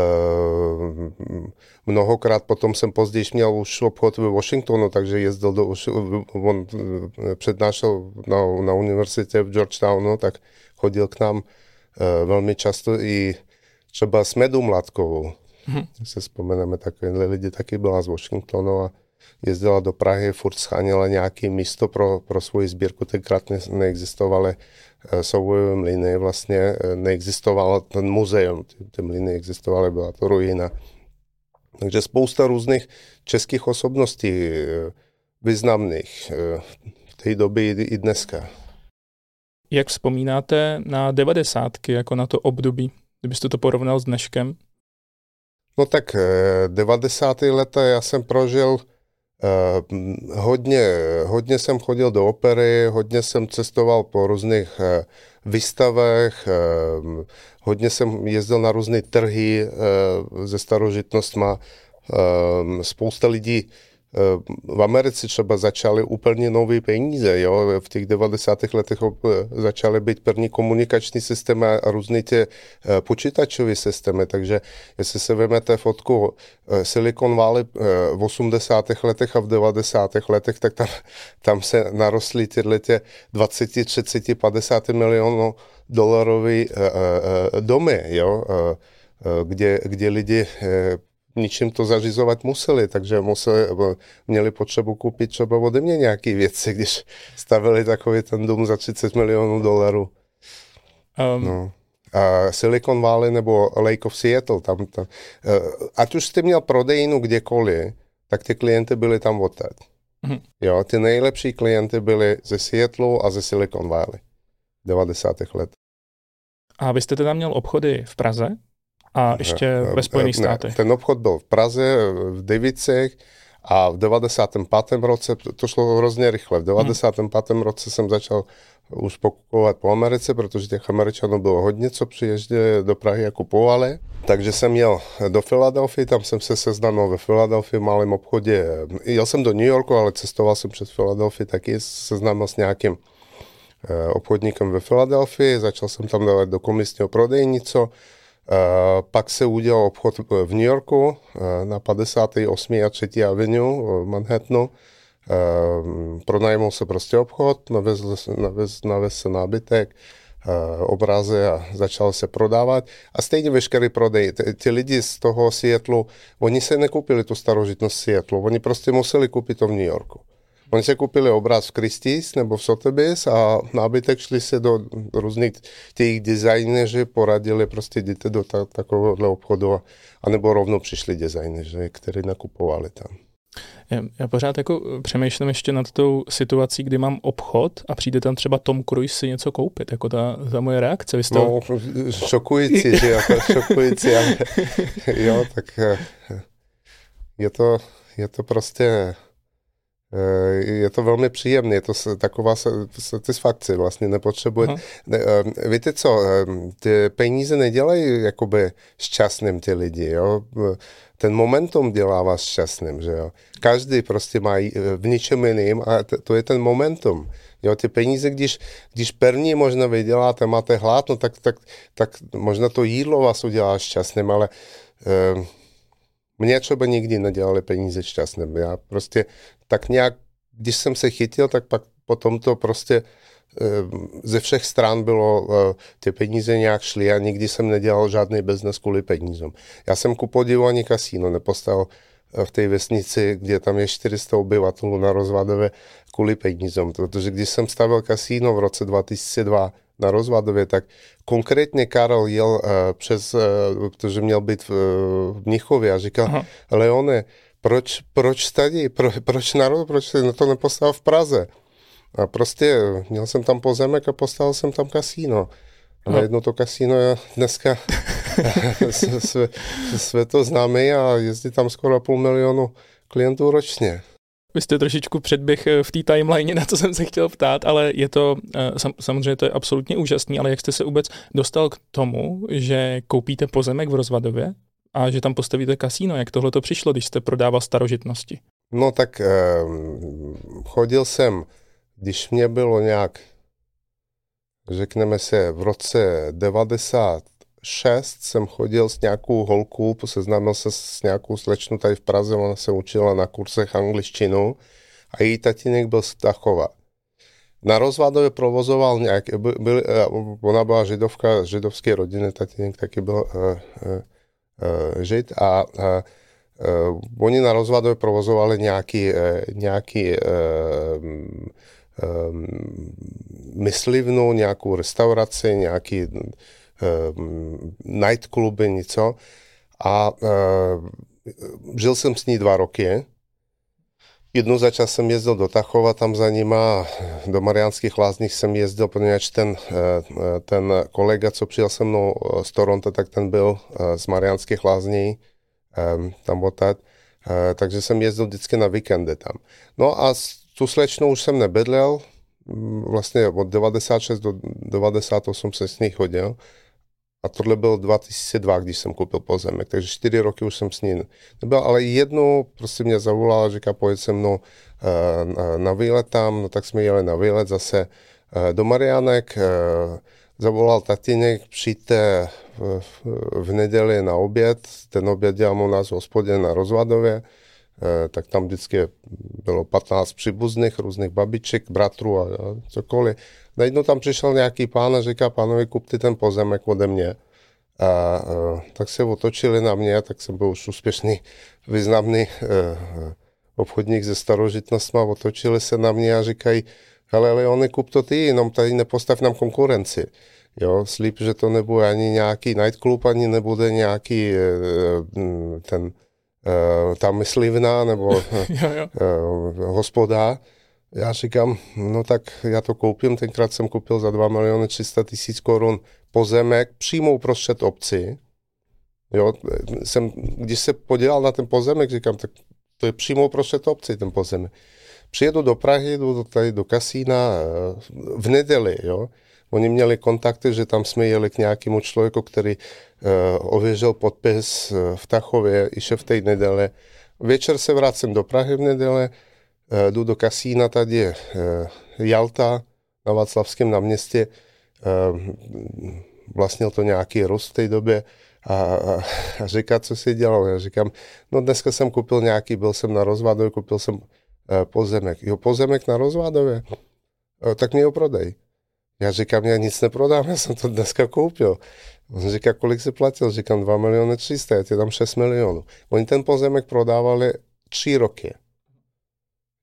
mnohokrát, potom jsem později měl už obchod ve Washingtonu, takže jezdil do, on přednášel na, na univerzitě v Georgetownu, tak chodil k nám e, velmi často i třeba s Medu Mladkovou. Hmm. Se vzpomeneme, takové lidi taky byla z Washingtonu a jezdila do Prahy, furt scháněla nějaké místo pro, pro svoji sbírku, tenkrát ne, neexistovaly eh, soubojové mlýny, vlastně eh, neexistoval ten muzeum, ty, ty mlýny existovaly, byla to ruina. Takže spousta různých českých osobností eh, významných v té době i dneska. Jak vzpomínáte na devadesátky, jako na to období, kdybyste to porovnal s dneškem? No tak 90. leta já jsem prožil hodně, hodně jsem chodil do opery, hodně jsem cestoval po různých uh, výstavech, uh, hodně jsem jezdil na různé trhy se starožitnostma. Spousta lidí v Americe třeba začaly úplně nové peníze. Jo? V těch 90. letech začaly být první komunikační systémy a různé ty eh, počítačové systémy. Takže jestli se vezmete fotku eh, Silicon Valley eh, v 80. letech a v 90. letech, tak tam, tam se narostly tyhle tě 20, 30, 50 milionů dolarové domy, jo? kde, kde lidi ničím to zařizovat museli, takže museli, měli potřebu koupit třeba ode mě nějaké věci, když stavili takový ten dům za 30 milionů dolarů. Um. No. A Silicon Valley nebo Lake of Seattle, tam, tam uh, ať už jste měl prodejnu kdekoliv, tak ty klienty byly tam odtud. Mm-hmm. Jo, ty nejlepší klienty byly ze Seattle a ze Silicon Valley 90. let. A vy jste teda měl obchody v Praze? A ještě ve Spojených státech. Ten obchod byl v Praze, v Devicech a v 95. roce, to šlo hrozně rychle, v 95. Hmm. roce jsem začal už po Americe, protože těch Američanů bylo hodně, co přiježděli do Prahy a kupovali. Takže jsem jel do Filadelfie, tam jsem se seznámil ve Filadelfii v malém obchodě. Jel jsem do New Yorku, ale cestoval jsem přes Filadelfii taky, seznámil s nějakým eh, obchodníkem ve Filadelfii, začal jsem tam dávat do komisního prodejnico, Eh, pak se udělal obchod v New Yorku eh, na 58. a 3. avenue v Manhattanu. Pronajmul se prostě obchod, navezl, navez, navez se nábytek, obrazy a začal se prodávat. A stejně veškerý prodej. Ty lidi z toho Seattleu, oni se nekoupili tu starožitnost Seattleu, oni prostě museli koupit to v New Yorku. Oni se koupili obraz v Christie's nebo v Sotheby's a nábytek šli se do různých těch designéři, poradili prostě jděte do ta, takového obchodu a nebo rovnou přišli designéři, kteří nakupovali tam. Já, já pořád jako přemýšlím ještě nad tou situací, kdy mám obchod a přijde tam třeba Tom Cruise si něco koupit, jako ta, ta moje reakce. Vy jste... No, šokující, že jo, šokující, ale jo, tak eh, je to, je to prostě je to velmi příjemné, je to taková satisfakce, vlastně nepotřebuje. Ne, eh, víte co, eh, ty peníze nedělají jakoby šťastným ty lidi, jo? Ten momentum dělá vás šťastným, že jo? Každý prostě má v ničem jiným a to je ten momentum. Jo, ty peníze, když, když první možná vyděláte, máte hlad, no tak, tak, tak možná to jídlo vás udělá šťastným, ale mě třeba nikdy nedělali peníze šťastným. Já prostě tak nějak, když jsem se chytil, tak pak potom to prostě eh, ze všech stran bylo, eh, ty peníze nějak šly a nikdy jsem nedělal žádný biznes kvůli penízům. Já jsem ku podivu ani kasíno nepostavil eh, v té vesnici, kde tam je 400 obyvatelů na rozvadové kvůli penízům. Protože když jsem stavil kasíno v roce 2002, na Rozvadově, tak konkrétně Karel jel uh, přes, uh, protože měl být v, uh, v Mnichově a říkal, Aha. Leone, proč, proč tady, pro, proč národ, proč na to nepostavil v Praze? A prostě měl jsem tam pozemek a postavil jsem tam kasíno. A no. jedno to kasíno je dneska světo známý a jezdí tam skoro půl milionu klientů ročně. Vy jste trošičku předběh eh, v té timeline, na co jsem se chtěl ptát, ale je to, eh, samozřejmě to je absolutně úžasný, ale jak jste se vůbec dostal k tomu, že koupíte pozemek v Rozvadově a že tam postavíte kasíno? Jak tohle to přišlo, když jste prodával starožitnosti? No tak eh, chodil jsem, když mě bylo nějak, řekneme se, v roce 90 šest jsem chodil s nějakou holkou, seznámil se s nějakou slečnou tady v Praze, ona se učila na kursech angličtinu a její tatínek byl z Tachova. Na rozvádově provozoval nějak, byl, eh, ona byla židovka, židovské rodiny, tatínek taky byl uh, uh, uh, žid a uh, uh, oni na rozvádově provozovali nějaký, uh, nějaký uh, um, myslivnu, nějakou restauraci, nějaký Ehm, nightcluby, něco. A ehm, žil jsem s ní dva roky. Jednou za čas jsem jezdil do Tachova, tam za nima, do Mariánských lázních jsem jezdil, protože ten, eh, ten kolega, co přijel se mnou eh, z Toronto, tak ten byl eh, z Mariánských lázní, tam odtad. Takže jsem jezdil vždycky na víkendy tam. No a tu slečnou už jsem nebydlel, vlastně od 96 do 98 se s ní chodil. A tohle byl 2002, když jsem koupil pozemek, takže čtyři roky už jsem s ní nebyl, ale jednou prostě mě zavolala, říká, pojď se mnou uh, na výlet tam, no tak jsme jeli na výlet zase uh, do Marianek, uh, zavolal tatínek, přijďte v, v neděli na oběd, ten oběd dělám u nás v hospodě na Rozvadově, tak tam vždycky bylo 15 příbuzných, různých babiček, bratrů a, cokoliv. Najednou tam přišel nějaký pán a říká, pánovi, kupte ten pozemek ode mě. A, a tak se otočili na mě, tak jsem byl už úspěšný, významný a, e, obchodník ze starožitnostma, otočili se na mě a říkají, hele Leone, kup to ty, jenom tady nepostav nám konkurenci. Jo, slíp, že to nebude ani nějaký nightclub, ani nebude nějaký ten ta myslivna nebo jo, jo. hospoda. Já říkám, no tak já to koupím, tenkrát jsem koupil za 2 miliony 300 tisíc korun pozemek přímo uprostřed obci. Jo, jsem, když se podíval na ten pozemek, říkám, tak to je přímo uprostřed obci ten pozemek. Přijedu do Prahy, jdu tady do kasína eh, v neděli, jo. Oni měli kontakty, že tam jsme jeli k nějakému člověku, který uh, ověřil podpis eh, v Tachově, i šef té neděle. Večer se vracím do Prahy v neděle, Eh, jdu do kasína, tady je eh, Jalta na Václavském náměstí, eh, vlastnil to nějaký Rus v té době a, a, a říká, co si dělal. Já říkám, no dneska jsem koupil nějaký, byl jsem na rozvádově, koupil jsem pozemek. Jo, pozemek na rozvádově? Tak mi ho prodej. Já říkám, já nic neprodám, já jsem to dneska koupil. On říká, kolik se platil? Říkám, 2 miliony 300, je tam 6 milionů. Oni ten pozemek prodávali tři roky.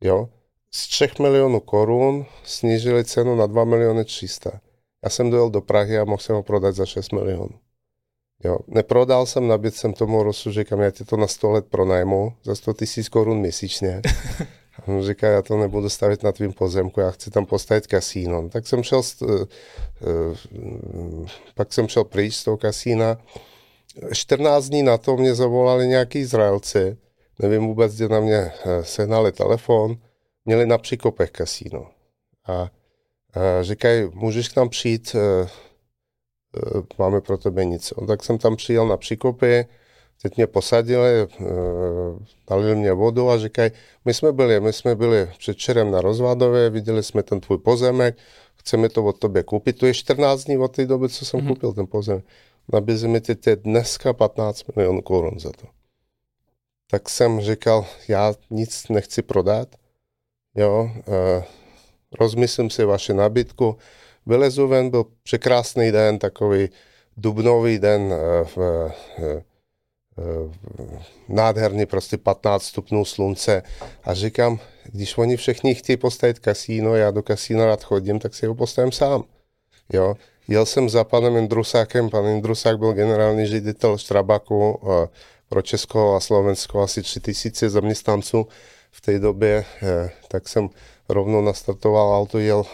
Jo? Z 3 milionů korun snížili cenu na 2 miliony 300. Já jsem dojel do Prahy a mohl jsem ho prodat za 6 milionů. Jo. Neprodal jsem, nabít jsem tomu Rosu, říkám, já ti to na 100 let pronajmu za 100 tisíc korun měsíčně. A on říká, já to nebudu stavit na tvým pozemku, já chci tam postavit kasíno. Tak jsem šel, uh, uh, pak jsem šel pryč z toho kasína. 14 dní na to mě zavolali nějaký Izraelci, nevím vůbec, kde na mě eh, sehnali telefon, měli na Přikopech kasíno. A, a říkají, můžeš k nám přijít, máme pro tebe nic. Tak jsem tam přijel na Přikopy, teď mě posadili, e, dali mě vodu a říkají, my jsme byli, my jsme byli předčerem na Rozvádově, viděli jsme ten tvůj pozemek, chceme to od tobě koupit. To je 14 dní od té doby, co jsem mm-hmm. koupil ten pozemek. Nabízí mi teď dneska 15 milionů korun za to tak jsem říkal, já nic nechci prodat, jo, e, rozmyslím si vaši nabídku. Vylezu ven, byl překrásný den, takový dubnový den, e, v, e, nádherný, prostě 15 stupňů slunce. A říkám, když oni všichni chtějí postavit kasíno, já do kasína rád chodím, tak si ho postavím sám. Jo, Jel jsem za panem Indrusákem, pan Indrusák byl generální ředitel Štrabaku, pro Česko a Slovensko asi 3000 zaměstnanců. V té době, tak jsem rovnou nastartoval auto, jel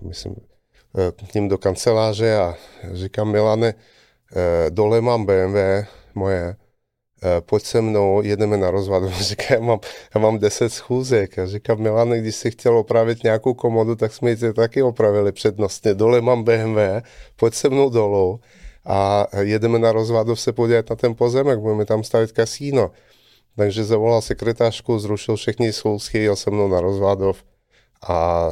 myslím, k ním do kanceláře a říkám Milane, dole mám BMW moje, pojď se mnou, jedeme na rozvod. Říká, já mám, já mám 10 schůzek. Já říkám, Milane, když jsi chtěl opravit nějakou komodu, tak jsme ji taky opravili přednostně. Dole mám BMW, pojď se mnou dolů a jedeme na rozvadov se podívat na ten pozemek, budeme tam stavit kasíno. Takže zavolal sekretářku, zrušil všechny schůzky, jel se mnou na rozvadov a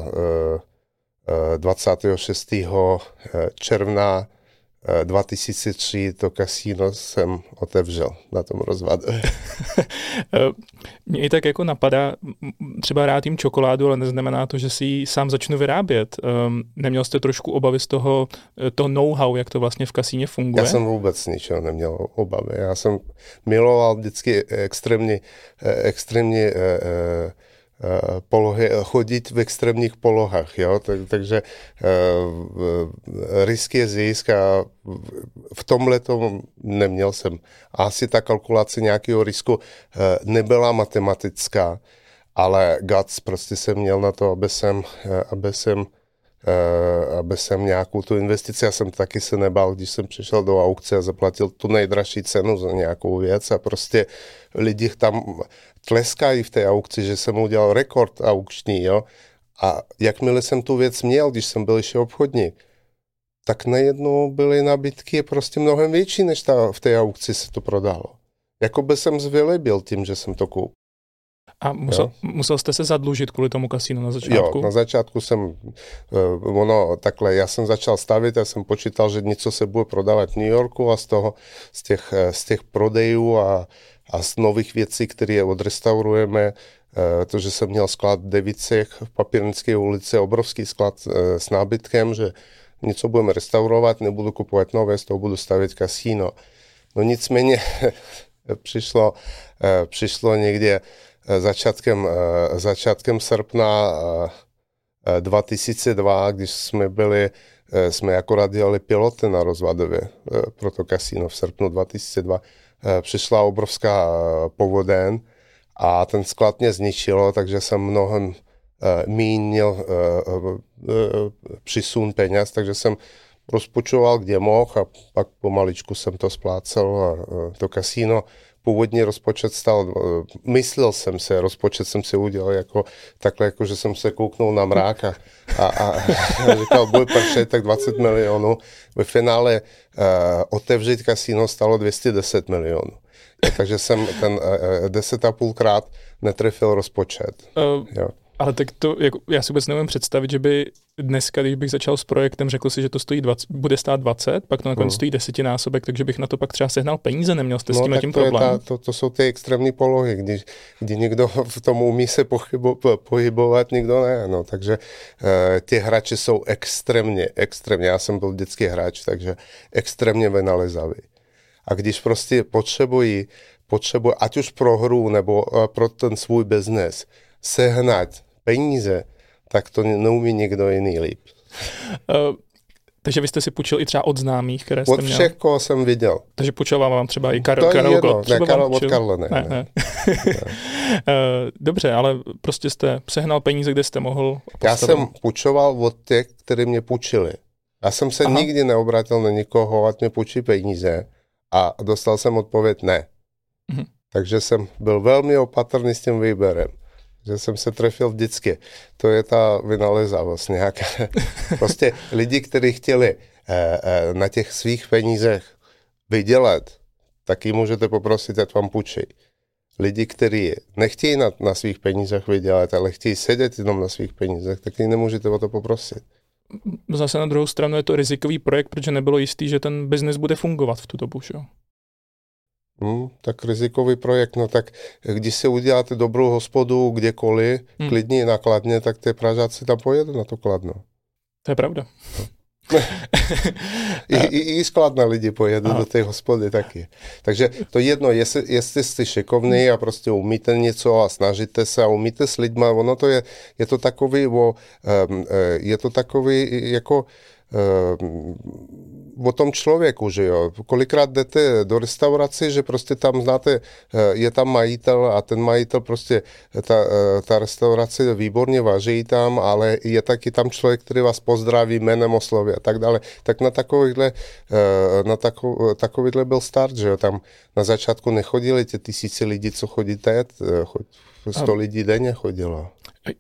e, e, 26. června 2003 to kasíno jsem otevřel na tom rozvadu. Mě i tak jako napadá, třeba rád jim čokoládu, ale neznamená to, že si ji sám začnu vyrábět. Um, neměl jste trošku obavy z toho, eh, toho know-how, jak to vlastně v kasíně funguje? Já jsem vůbec ničeho neměl obavy. Já jsem miloval vždycky extrémně, eh, extrémně Eh, polohy, chodit v extrémních polohách, jo? Tak, takže uh, risk je zisk a v tomhle to neměl jsem. Asi ta kalkulace nějakého risku uh, nebyla matematická, ale guts prostě jsem měl na to, aby jsem, aby jsem aby jsem nějakou tu investici, já jsem taky se nebal, když jsem přišel do aukce a zaplatil tu nejdražší cenu za nějakou věc a prostě lidi tam tleskají v té aukci, že jsem udělal rekord aukční, jo. A jakmile jsem tu věc měl, když jsem byl ještě obchodník, tak najednou byly nabídky prostě mnohem větší, než ta, v té aukci se to prodalo. Jakoby jsem zvylebil tím, že jsem to koupil. A musel, musel jste se zadlužit kvůli tomu kasínu na začátku? Jo, na začátku jsem, uh, ono takhle, já jsem začal stavit, já jsem počítal, že něco se bude prodávat v New Yorku a z toho, z těch, eh, z těch prodejů a, a z nových věcí, které odrestaurujeme, uh, to, že jsem měl sklad v Devicech v Papírnické ulici, obrovský sklad uh, s nábytkem, že něco budeme restaurovat, nebudu kupovat nové, z toho budu stavit kasíno. No nicméně přišlo, přišlo někde Eh, začátkem, eh, začátkem srpna 2002, eh, když jsme byli, jsme akorát dělali piloty na Rozvadově pro to kasíno v srpnu 2002, přišla obrovská povoden a ten sklad mě zničilo, takže jsem mnohem míň měl přisun peněz, takže jsem rozpočoval, kde mohl a pak pomaličku jsem to splácel to kasíno původní rozpočet stal, eh, myslel jsem se, rozpočet jsem si udělal jako takhle, jako že jsem se kouknul na mrák a, a, a říkal, bude pršet, tak 20 milionů. Ve finále uh, otevřít kasíno stalo 210 milionů. Takže jsem ten uh, deset a půlkrát netrefil rozpočet. Uh, jo. Ale tak to, jako, já si vůbec nevím představit, že by dneska, když bych začal s projektem, řekl si, že to stojí 20, bude stát 20, pak to nakonec hmm. stojí desetinásobek, takže bych na to pak třeba sehnal peníze, neměl jste no, s tím, tím to problém. Ta, to, to jsou ty extrémní polohy, kdy, kdy někdo v tom umí se pochybo, pohybovat, někdo ne. No, takže uh, ty hráči jsou extrémně, extrémně, já jsem byl vždycky hráč, takže extrémně vynalezavý. A když prostě potřebují, potřebují, ať už pro hru nebo uh, pro ten svůj biznes, sehnat peníze, tak to neumí někdo jiný líp. Uh, takže vy jste si půjčil i třeba od známých, které jste Od měl? všech, koho jsem viděl. Takže půjčoval vám třeba i Karol To Karol je jedno, ne, Karol, od Karla ne. ne, ne. Eh, Dobře, ale prostě jste sehnal peníze, kde jste mohl Já jsem půjčoval od těch, kteří mě půjčili. Já jsem se Aha. nikdy neobrátil na nikoho, ať mě půjčí peníze a dostal jsem odpověď ne. Mhm. Takže jsem byl velmi opatrný s tím výběrem že jsem se trefil vždycky. To je ta vynalezavost nějaká. prostě lidi, kteří chtěli eh, eh, na těch svých penízech vydělat, tak ji můžete poprosit, ať vám půjčí. Lidi, kteří nechtějí na, na svých penízech vydělat, ale chtějí sedět jenom na svých penízech, tak ji nemůžete o to poprosit. Zase na druhou stranu je to rizikový projekt, protože nebylo jistý, že ten biznis bude fungovat v tu dobu. Že? Hmm, tak rizikový projekt, no tak když si uděláte dobrou hospodu kdekoliv, hmm. klidně nakladně, tak ty Pražáci tam pojedou na to kladno. To je pravda. I, i, I skladné lidi pojedou Aha. do té hospody taky. Takže to jedno, jestli, jestli jste šikovný a prostě umíte něco a snažíte se a umíte s lidma, ono to je, je to takový, o, um, je to takový jako o tom člověku, že jo. Kolikrát jdete do restaurace, že prostě tam znáte, je tam majitel a ten majitel prostě, ta, ta restaurace výborně vaří tam, ale je taky tam člověk, který vás pozdraví jménem oslovy a tak dále. Tak na takovýhle, na takov, takovýhle byl start, že jo. Tam na začátku nechodili ty tisíce lidí, co chodí teď, 100 lidí denně chodilo.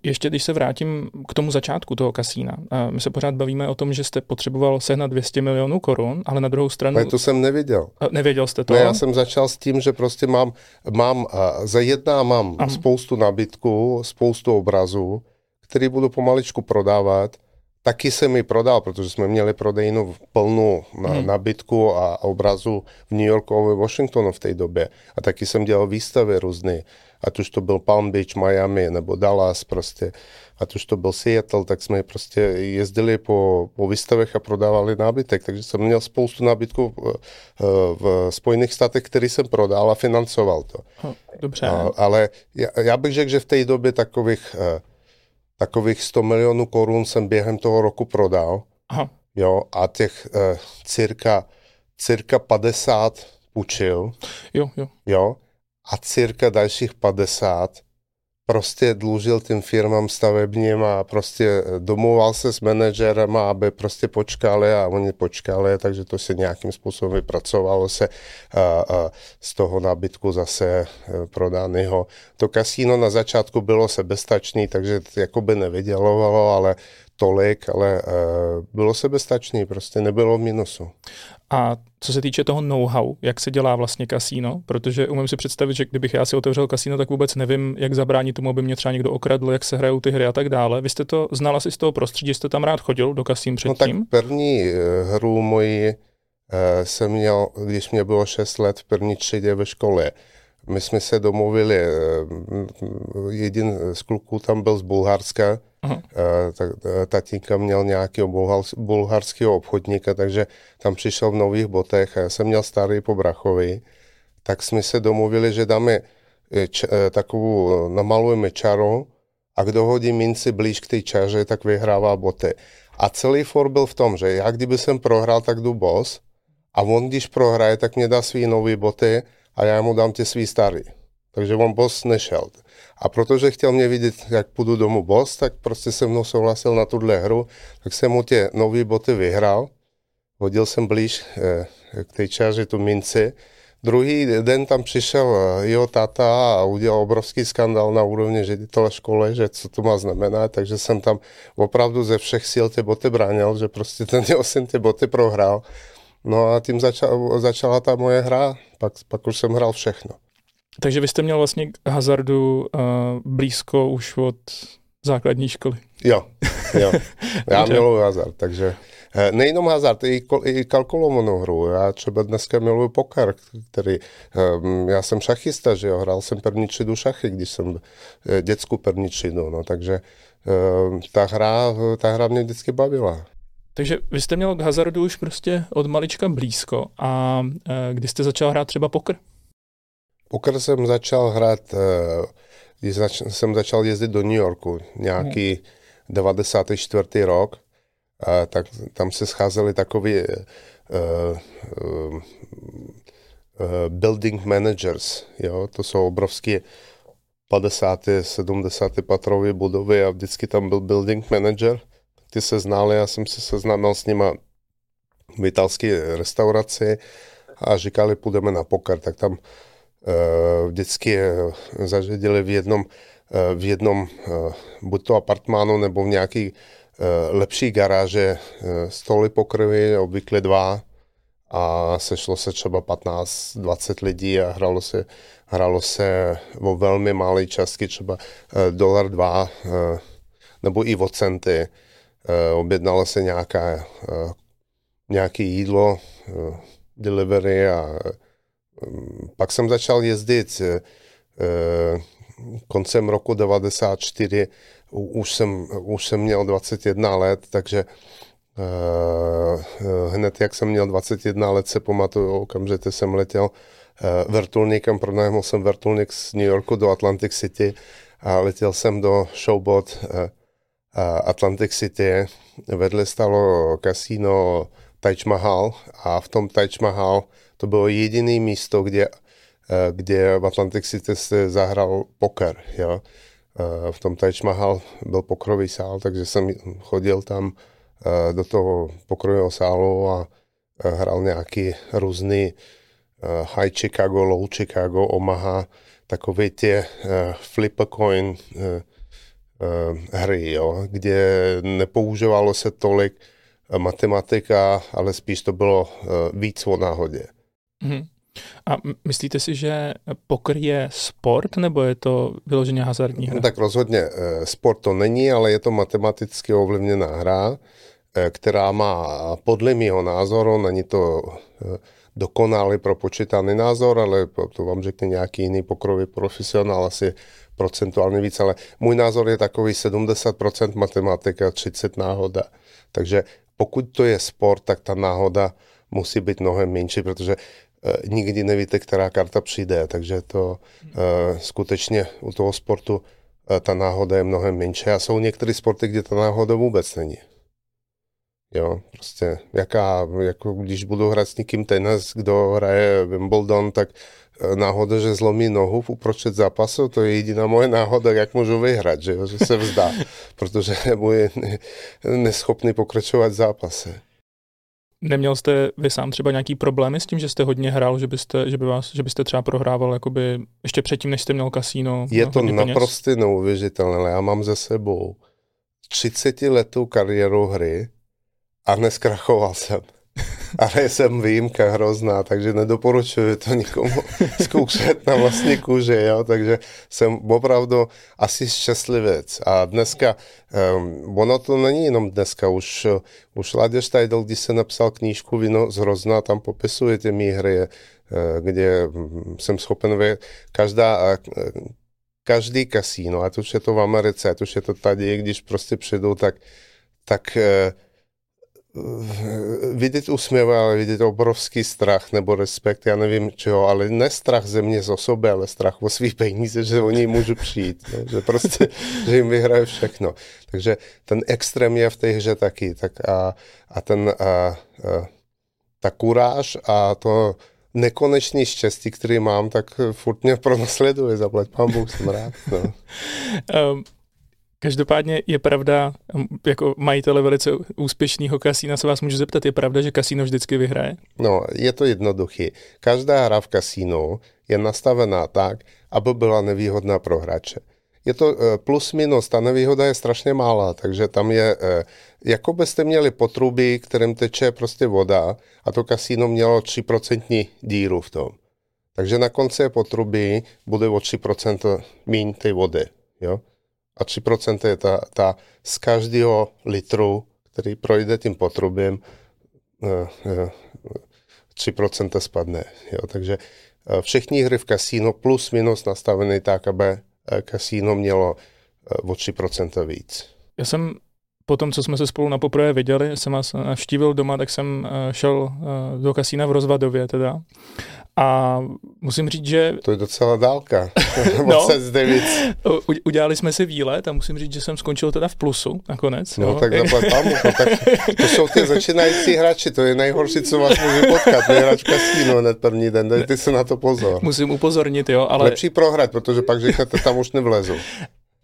Ještě když se vrátím k tomu začátku toho kasína, my se pořád bavíme o tom, že jste potřeboval sehnat 200 milionů korun, ale na druhou stranu... Ale to jsem nevěděl. Nevěděl jste to? Ne, já jsem začal s tím, že prostě mám, mám za jedna mám Aha. spoustu nabídku, spoustu obrazů, který budu pomaličku prodávat. Taky jsem mi prodal, protože jsme měli prodejnu plnou na, hmm. nabídku a obrazu v New Yorku a Washingtonu v té době. A taky jsem dělal výstavy různé ať už to byl Palm Beach, Miami nebo Dallas prostě, ať už to byl Seattle, tak jsme prostě jezdili po, po výstavech a prodávali nábytek, takže jsem měl spoustu nábytků v, v Spojených státech, který jsem prodal a financoval to. Hm, dobře. A, ale já, já bych řekl, že v té době takových, eh, takových 100 milionů korun jsem během toho roku prodal. Aha. Jo, a těch uh, cirka, cirka 50 půjčil. Jo, jo. Jo, a cirka dalších 50 prostě dlužil tím firmám stavebním a prostě domluval se s manažerem, aby prostě počkali a oni počkali, takže to se nějakým způsobem vypracovalo se a, a z toho nabytku zase prodaného. To kasíno na začátku bylo sebestačný, takže jakoby nevydělovalo, ale tolik, ale uh, bylo sebestačný, prostě nebylo v minusu. A co se týče toho know-how, jak se dělá vlastně kasíno, protože umím si představit, že kdybych já si otevřel kasíno, tak vůbec nevím, jak zabránit tomu, aby mě třeba někdo okradl, jak se hrajou ty hry a tak dále. Vy jste to znal asi z toho prostředí, jste tam rád chodil do kasín předtím? No tak první uh, hru moji uh, jsem měl, když mě bylo 6 let v první třídě ve škole. My jsme se domluvili, uh, jeden z kluků tam byl z Bulharska, Uh-huh. Tak, tatínka měl nějakého bulharského obchodníka, takže tam přišel v nových botech a já jsem měl starý po brachovi, tak jsme se domluvili, že dáme č, takovou, namalujeme čaru a kdo hodí minci blíž k té čaře, tak vyhrává boty. A celý for byl v tom, že já kdyby jsem prohrál, tak jdu boss a on když prohraje, tak mě dá svý nový boty a já mu dám ty svý starý. Takže on boss nešel. A protože chtěl mě vidět, jak půjdu domů boss, tak prostě se mnou souhlasil na tuhle hru, tak jsem mu tě nový boty vyhrál. Hodil jsem blíž eh, k té čáři tu minci. Druhý den tam přišel eh, jeho táta a udělal obrovský skandál na úrovni ředitele školy, že co to má znamenat, takže jsem tam opravdu ze všech sil ty boty bránil, že prostě ten jeho syn ty boty prohrál. No a tím začal, začala ta moje hra, pak, pak už jsem hrál všechno. Takže vy jste měl vlastně k hazardu uh, blízko už od základní školy. Jo, jo. Já miluji hazard, takže eh, nejenom hazard, i, i kalkulovanou hru. Já třeba dneska miluji poker, který, um, já jsem šachista, že jo, hrál jsem první třídu šachy, když jsem eh, dětskou první třídu, no, takže um, ta hra, ta hra mě vždycky bavila. Takže vy jste měl k hazardu už prostě od malička blízko a uh, kdy jste začal hrát třeba poker? Poker jsem začal hrát, eh, když zač- jsem začal jezdit do New Yorku, nějaký hmm. 94. rok, a tak tam se scházeli takový uh, uh, uh, building managers, jo, to jsou obrovské 50. 70. patrové budovy a vždycky tam byl building manager, ty se znali, já jsem se seznámil s nima v italské restauraci a říkali, půjdeme na poker, tak tam Eh, vždycky zařadili v jednom, eh, v jednom buď to apartmánu nebo v nějaký lepší garáže stoly pokrvy, obvykle dva a sešlo se třeba 15-20 lidí a hralo se, hralo se o velmi malé částky, třeba dolar dva nebo i o centy. Objednalo se nějaká, nějaké jídlo, delivery a pak jsem začal jezdit eh, eh, koncem roku 94, už jsem, už jsem měl 21 let, takže eh, hned jak jsem měl 21 let, se pamatuju, okamžitě jsem letěl vrtulníkem, pronajmul jsem vrtulník z New Yorku do Atlantic City a letěl jsem do Showbot Atlantic City. Vedle stalo kasíno Taj Mahal a v tom Taj Mahal to bylo jediné místo, kde, kde v Atlantic City se zahral poker. Jo? v tom Taj Mahal byl pokrový sál, takže jsem chodil tam do toho pokrového sálu a hrál nějaký různý High Chicago, Low Chicago, Omaha, takové ty flip coin hry, jo, kde nepoužívalo se tolik matematika, ale spíš to bylo víc o náhodě. Mm-hmm. A myslíte si, že poker je sport, nebo je to vyloženě hazardní hra? No, tak rozhodně eh, sport to není, ale je to matematicky ovlivněná hra, eh, která má podle mého názoru, není to eh, dokonalý propočítaný názor, ale to vám řekne nějaký jiný pokrový profesionál, asi procentuálně víc, ale můj názor je takový 70% matematika, 30 náhoda. Takže pokud to je sport, tak ta náhoda musí být mnohem menší, protože Eh, nikdy nevíte, která karta přijde, takže to uh, skutečně u toho sportu uh, ta náhoda je mnohem menší a jsou některé sporty, kde ta náhoda vůbec není. Jo, prostě jaká, jako když budu hrát s někým tenis, kdo hraje Wimbledon, tak náhoda, že zlomí nohu v uprostřed zápasu, to je jediná moje náhoda, jak můžu vyhrát, že, jo, že se vzdá, protože bude neschopný pokračovat v zápase. Neměl jste vy sám třeba nějaký problémy s tím, že jste hodně hrál, že byste, že by vás, že byste třeba prohrával jakoby ještě předtím, než jste měl kasíno? Je to naprosto neuvěřitelné. Já mám za sebou 30 letou kariéru hry a neskrachoval jsem. Ale jsem výjimka hrozná, takže nedoporučuji to nikomu zkoušet na vlastní kůži, jo? takže jsem opravdu asi šťastlivec. A dneska, um, ono to není jenom dneska, už, už Laděš Tajdel, když se napsal knížku Vino z Hrozna, tam popisuje ty mý hry, eh, kde jsem schopen vě, každá, každý kasíno, ať už je to v Americe, ať už je to tady, když prostě přijdu, tak, tak eh, vidět úsměv, ale vidět obrovský strach nebo respekt, já nevím čeho, ale ne strach ze mě z osoby, ale strach o svých peníze, že oni můžu přijít, ne? že prostě, že jim vyhraje všechno. Takže ten extrém je v té hře taky. Tak a, a ten a, a, ta kuráž a to nekonečný štěstí, který mám, tak furt mě pronásleduje, zaplať pán Bůh, jsem rád. No. um. Každopádně je pravda, jako majitele velice úspěšného kasína se vás můžu zeptat, je pravda, že kasíno vždycky vyhraje? No, je to jednoduchý. Každá hra v kasínu je nastavená tak, aby byla nevýhodná pro hráče. Je to eh, plus minus, ta nevýhoda je strašně malá, takže tam je, eh, jako byste měli potrubí, kterým teče prostě voda a to kasíno mělo 3% díru v tom. Takže na konci potrubí bude o 3% míň té vody. Jo? A 3% je ta, ta z každého litru, který projde tím potrubím, 3% eh, eh, spadne. Jo. Takže eh, všechny hry v kasínu plus minus nastavené tak, aby kasíno mělo o 3% víc. Já jsem po tom, co jsme se spolu na poprvé viděli, jsem vás navštívil doma, tak jsem šel do kasína v Rozvadově teda. A musím říct, že... To je docela dálka. no, udělali jsme si výlet a musím říct, že jsem skončil teda v plusu nakonec. No, no. tak zaplať pámu, no, tak to jsou ty začínající hráči, to je nejhorší, co vás může potkat, vyhrát v kasínu hned první den, dejte se na to pozor. Musím upozornit, jo, ale... Lepší prohrát, protože pak říkáte, tam už nevlezu.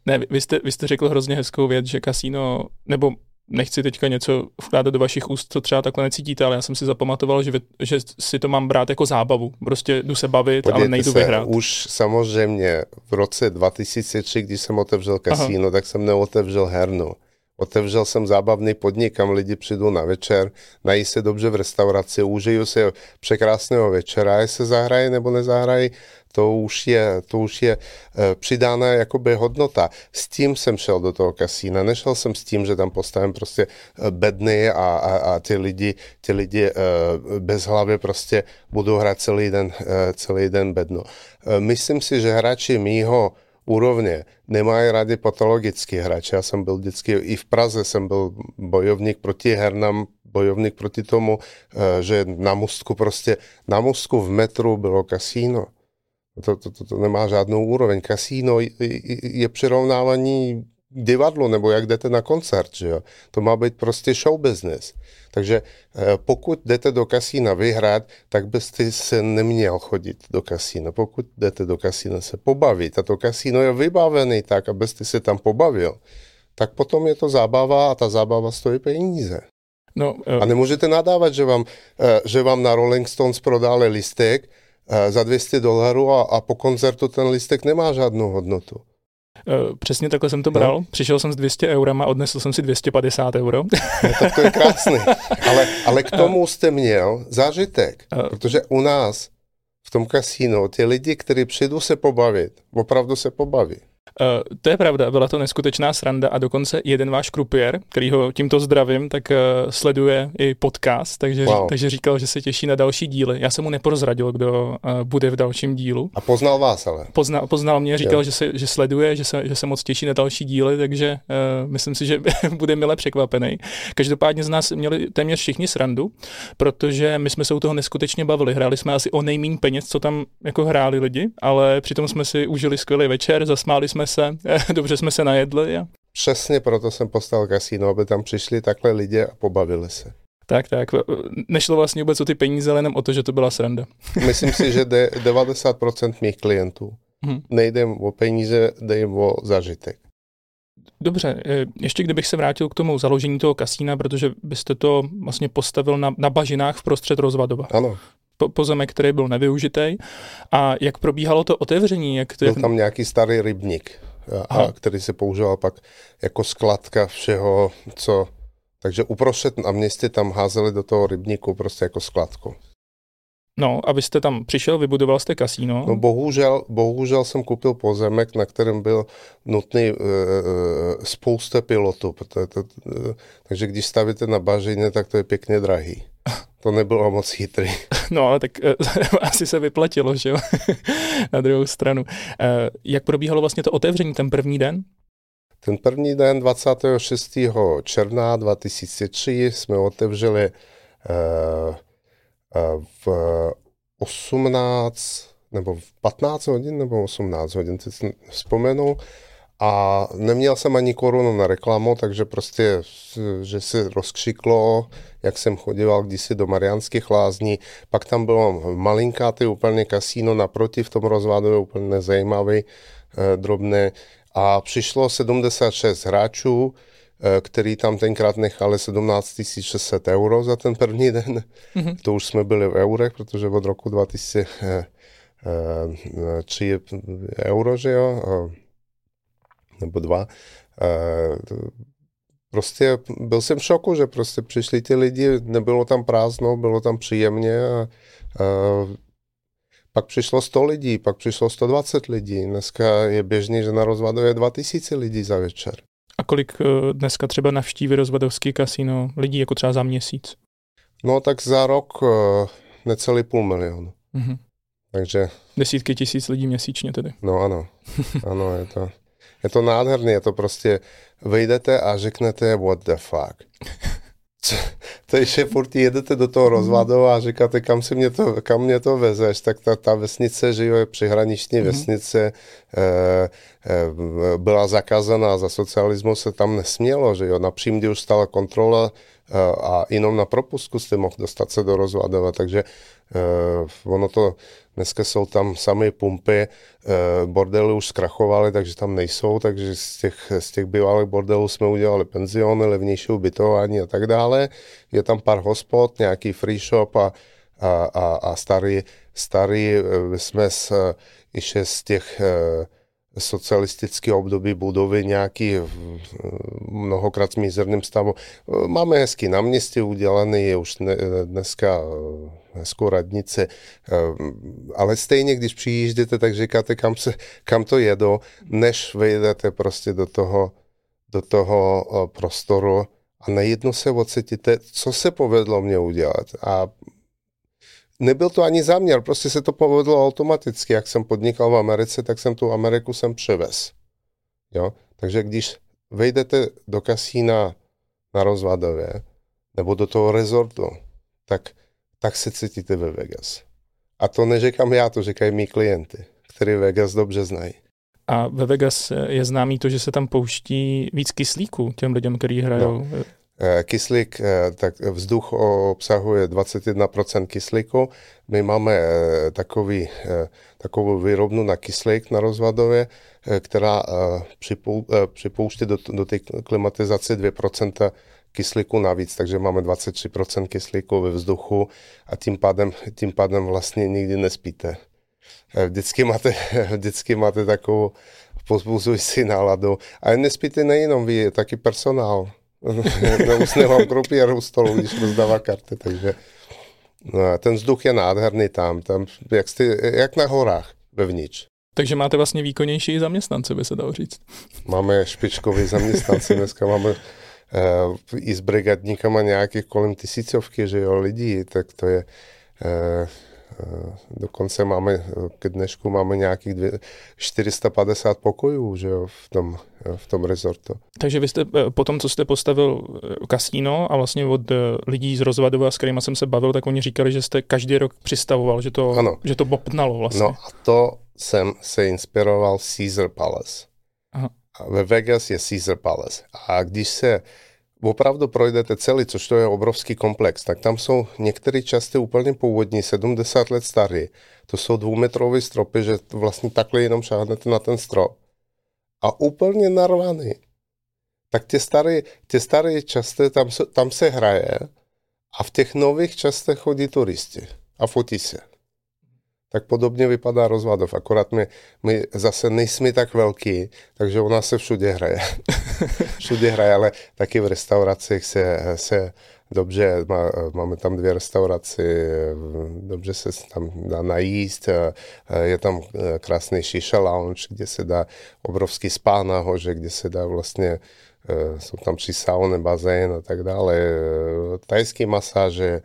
Ne, vy jste, vy jste řekl hrozně hezkou věc, že kasíno, nebo nechci teďka něco vkládat do vašich úst, co třeba takhle necítíte, ale já jsem si zapamatoval, že, že si to mám brát jako zábavu. Prostě jdu se bavit, Podívejte ale nejdu se, vyhrát. Už samozřejmě v roce 2003, když jsem otevřel kasíno, Aha. tak jsem neotevřel hernu. Otevřel jsem zábavný podnik, kam lidi přijdou na večer, nají se dobře v restauraci, užiju se překrásného večera, jestli se zahraje nebo nezahrají, to už je, to už je e, přidána jakoby hodnota. S tím jsem šel do toho kasína, nešel jsem s tím, že tam postavím prostě e, bedny a, a, a ty lidi, ty lidi e, bez hlavy prostě budou hrát celý den, e, celý den bedno. E, myslím si, že hráči mýho úrovně nemají rádi patologický hráč. Já jsem byl vždycky, i v Praze jsem byl bojovník proti hernám, bojovník proti tomu, že na mostku prostě, na mostku v metru bylo kasíno. To, to, to, to nemá žádnou úroveň. Kasíno je, je přirovnávaní divadlo nebo jak jdete na koncert, že jo? To má být prostě show business. Takže eh, pokud jdete do kasína vyhrát, tak byste se neměl chodit do kasína. Pokud jdete do kasína se pobavit a to kasíno je vybavený tak, abyste se tam pobavil, tak potom je to zábava a ta zábava stojí peníze. No, uh... A nemůžete nadávat, že vám, uh, že vám na Rolling Stones prodali listek za 200 dolarů a, a po koncertu ten listek nemá žádnou hodnotu. Uh, přesně takhle jsem to bral. No. Přišel jsem s 200 eurama a odnesl jsem si 250 euro. No, tak to je krásný. Ale, ale k tomu jste měl zážitek, uh, protože u nás v tom kasínu ty lidi, kteří přijdou se pobavit, opravdu se pobaví. Uh, to je pravda, byla to neskutečná sranda a dokonce jeden váš krupier, který ho tímto zdravím, tak uh, sleduje i podcast, takže, wow. takže říkal, že se těší na další díly. Já jsem mu neprozradil, kdo uh, bude v dalším dílu. A poznal vás ale. Poznal, poznal mě, říkal, že se, že sleduje, že se, že se moc těší na další díly, takže uh, myslím si, že bude mile překvapený. Každopádně z nás měli téměř všichni srandu, protože my jsme se u toho neskutečně bavili. Hráli jsme asi o nejméně peněz, co tam jako hráli lidi, ale přitom jsme si užili skvělý večer, zasmáli jsme se, dobře jsme se najedli. A... Přesně proto jsem postavil kasíno, aby tam přišli takhle lidi a pobavili se. Tak, tak. Nešlo vlastně vůbec o ty peníze, ale jenom o to, že to byla sranda. Myslím si, že 90% mých klientů hmm. nejde o peníze, jde jim o zažitek. Dobře, e, ještě kdybych se vrátil k tomu založení toho kasína, protože byste to vlastně postavil na, na bažinách v prostřed rozvadova. Ano. Po, pozemek, který byl nevyužitý. A jak probíhalo to otevření? Jak to... Byl tam nějaký starý rybník a, který se používal pak jako skladka všeho, co... Takže uprostřed na městě tam házeli do toho rybníku prostě jako skladku. No, abyste tam přišel, vybudoval jste kasíno. No bohužel, bohužel jsem koupil pozemek, na kterém byl nutný uh, spousta pilotů. To, to, uh, takže když stavíte na bažině, tak to je pěkně drahý. To nebylo moc chytrý. No, ale tak uh, asi se vyplatilo, že jo? Na druhou stranu. Uh, jak probíhalo vlastně to otevření ten první den? Ten první den 26. června 2003 jsme otevřeli uh, uh, v 18 nebo v 15 hodin nebo 18 hodin, teď jsem vzpomenul. A neměl jsem ani korunu na reklamu, takže prostě, že se rozkřiklo, jak jsem chodil kdysi do Mariánských lázní. Pak tam bylo ty úplně kasíno naproti v tom rozvádu, úplně nezajímavý, eh, drobné. A přišlo 76 hráčů, eh, který tam tenkrát nechali 17 600 euro za ten první den. Mm-hmm. To už jsme byli v eurech, protože od roku 2003 eh, euro, že jo nebo dva. Prostě byl jsem v šoku, že prostě přišli ty lidi, nebylo tam prázdno, bylo tam příjemně a, a pak přišlo 100 lidí, pak přišlo 120 lidí. Dneska je běžný, že na rozvadu je 2000 lidí za večer. A kolik eh, dneska třeba navštíví rozvadovský kasino lidí, jako třeba za měsíc? No tak za rok eh, necelý půl milionu. Mm-hmm. Takže... Desítky tisíc lidí měsíčně tedy. No ano, ano, je to... Je to nádherné, je to prostě, vyjdete a řeknete what the fuck. to je, že furt jedete do toho rozvadu a říkáte, kam, si mě to, kam mě to vezeš, tak ta, ta vesnice, že jo, je přihraniční mm-hmm. vesnice, e, e, byla zakázaná, za socialismu se tam nesmělo, že jo, na Přímdi už stala kontrola e, a jenom na propusku jste mohl dostat se do rozvadova, takže e, ono to Dneska jsou tam samé pumpy, eh, bordely už zkrachovaly, takže tam nejsou, takže z těch, z těch bývalých bordelů jsme udělali penziony, levnější ubytování a tak dále. Je tam pár hospod, nějaký free shop a, a, a, a starý, starý eh, jsme z, eh, ještě z těch socialistické období budovy nějaký mnohokrát s mizerným stavu. Máme hezky na městě udělaný, je už dneska hezkou radnici, ale stejně, když přijížděte, tak říkáte, kam, se, kam to jedo, než vejdete prostě do toho, do toho prostoru a najednou se ocitíte, co se povedlo mě udělat. A nebyl to ani záměr, prostě se to povedlo automaticky. Jak jsem podnikal v Americe, tak jsem tu Ameriku sem převez. Jo? Takže když vejdete do kasína na Rozvadově nebo do toho rezortu, tak, tak se cítíte ve Vegas. A to neříkám já, to říkají mý klienty, kteří Vegas dobře znají. A ve Vegas je známý to, že se tam pouští víc kyslíku těm lidem, kteří hrajou. No. Kyslík, tak vzduch obsahuje 21% kyslíku. My máme takový, takovou výrobnu na kyslík na rozvadově, která připouští do, do té klimatizace 2% kyslíku navíc, takže máme 23% kyslíku ve vzduchu a tím pádem, tím pádem vlastně nikdy nespíte. Vždycky máte, vždycky máte takovou pozbuzující náladu. A nespíte nejenom vy, taky personál. Neusne vám kropěru stolu, když rozdává karty, takže no, ten vzduch je nádherný tam, tam jak, jste, jak na horách vevnitř. Takže máte vlastně výkonnější zaměstnance, by se dalo říct. Máme špičkový zaměstnance, dneska máme uh, i s brigadníkama nějakých kolem tisícovky, že jo, lidí, tak to je uh, Dokonce máme, k dnešku máme nějakých 450 pokojů že jo, v, tom, v tom rezortu. Takže vy jste po tom, co jste postavil kasíno a vlastně od lidí z Rozvadova, s kterými jsem se bavil, tak oni říkali, že jste každý rok přistavoval, že to, ano. že to bopnalo vlastně. No a to jsem se inspiroval Caesar Palace. Aha. Ve Vegas je Caesar Palace. A když se opravdu projdete celý, což to je obrovský komplex, tak tam jsou některé části úplně původní, 70 let staré. To jsou dvoumetrové stropy, že vlastně takhle jenom šáhnete na ten strop. A úplně narvaný. Tak ty staré, ty staré části, tam, tam se hraje a v těch nových částech chodí turisti a fotí se tak podobně vypadá rozvadov, akorát my, my zase nejsme tak velký, takže u nás se všude hraje. všude hraje, ale taky v restauracích se, se dobře, má, máme tam dvě restaurace, dobře se tam dá najíst, je tam krásný shisha lounge, kde se dá obrovský spá nahoře, kde se dá vlastně jsou tam tři sauny, bazén a tak dále, tajské masáže,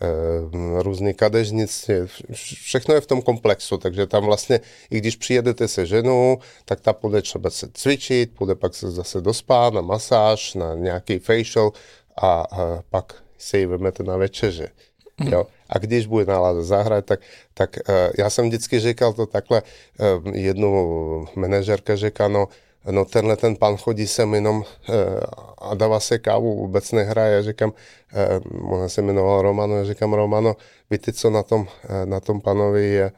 Eh, různý kadežnice, všechno je v tom komplexu, takže tam vlastně, i když přijedete se ženou, tak ta půjde třeba se cvičit, půjde pak se zase do spa, na masáž, na nějaký facial a, pak se ji vemete na večeře. Jo? A když bude nálada zahrát, tak, tak uh, já jsem vždycky říkal to takhle, uh, jednu manažerka říká, no, no tenhle ten pan chodí sem jenom uh, a dává se kávu, vůbec nehraje. Já říkám, ona se jmenovala Romano, já říkám, Romano, víte, co na tom, na tom panovi je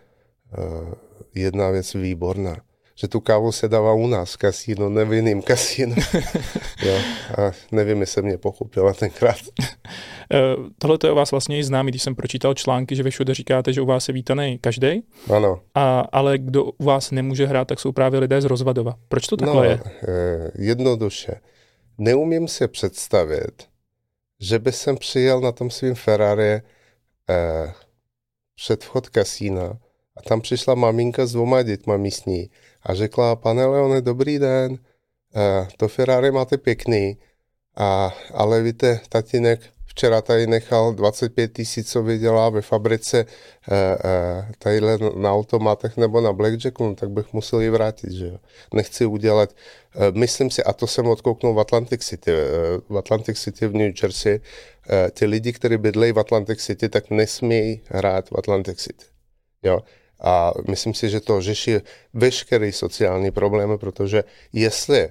jedna věc výborná že tu kávu se dává u nás v kasínu, ne v jiném kasínu. jo, a nevím, jestli mě pochopila tenkrát. Tohle je o vás vlastně i známý, když jsem pročítal články, že vy všude říkáte, že u vás je vítaný každý. Ano. A, ale kdo u vás nemůže hrát, tak jsou právě lidé z Rozvadova. Proč to takhle no, je? Jednoduše. Neumím si představit, že by jsem přijel na tom svým Ferrari eh, před vchod kasína a tam přišla maminka s dvoma dětma místní a řekla, pane Leone, dobrý den, eh, to Ferrari máte pěkný, a, ale víte, tatínek včera tady nechal 25 tisíc, co vydělá ve fabrice eh, eh, tadyhle na automatech nebo na blackjacku, no, tak bych musel ji vrátit, že jo. Nechci udělat, myslím si, a to jsem odkouknul v Atlantic City, v Atlantic City v New Jersey, ty lidi, kteří bydlejí v Atlantic City, tak nesmí hrát v Atlantic City. Jo. A myslím si, že to řeší veškeré sociální problémy, protože jestli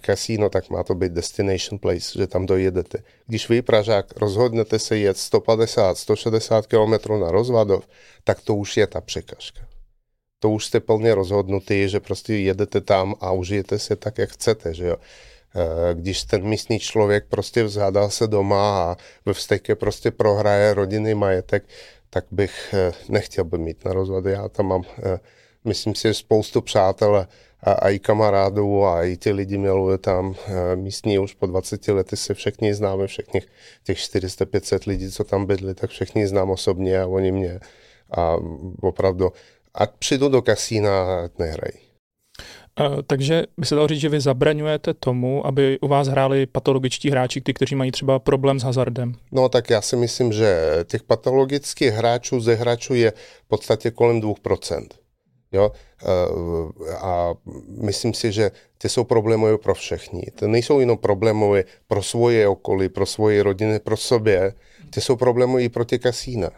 kasíno, tak má to být destination place, že tam dojedete. Když vy, Pražák, rozhodnete se jet 150, 160 km na rozvadov, tak to už je ta překažka. To už jste plně rozhodnutý, že prostě jedete tam a užijete se tak, jak chcete, že jo. Když ten místní člověk prostě vzhádá se doma a ve vzteke prostě prohraje rodinný majetek, tak bych eh, nechtěl by mít na rozvody. Já tam mám, eh, myslím si, spoustu přátel a, a i kamarádů a i ty lidi miluje tam eh, místní už po 20 lety se všichni známe, všechny těch 400-500 lidí, co tam bydli, tak všichni znám osobně a oni mě a opravdu, ať přijdu do kasína, nehrají. Takže by se dalo říct, že vy zabraňujete tomu, aby u vás hráli patologičtí hráči, ty, kteří mají třeba problém s hazardem. No tak já si myslím, že těch patologických hráčů ze hráčů je v podstatě kolem 2%. Jo? Eh, a myslím si, že ty jsou problémové pro všechny. To nejsou jenom problémové pro svoje okolí, pro svoje rodiny, pro sobě. Ty jsou problémové i pro ty kasína.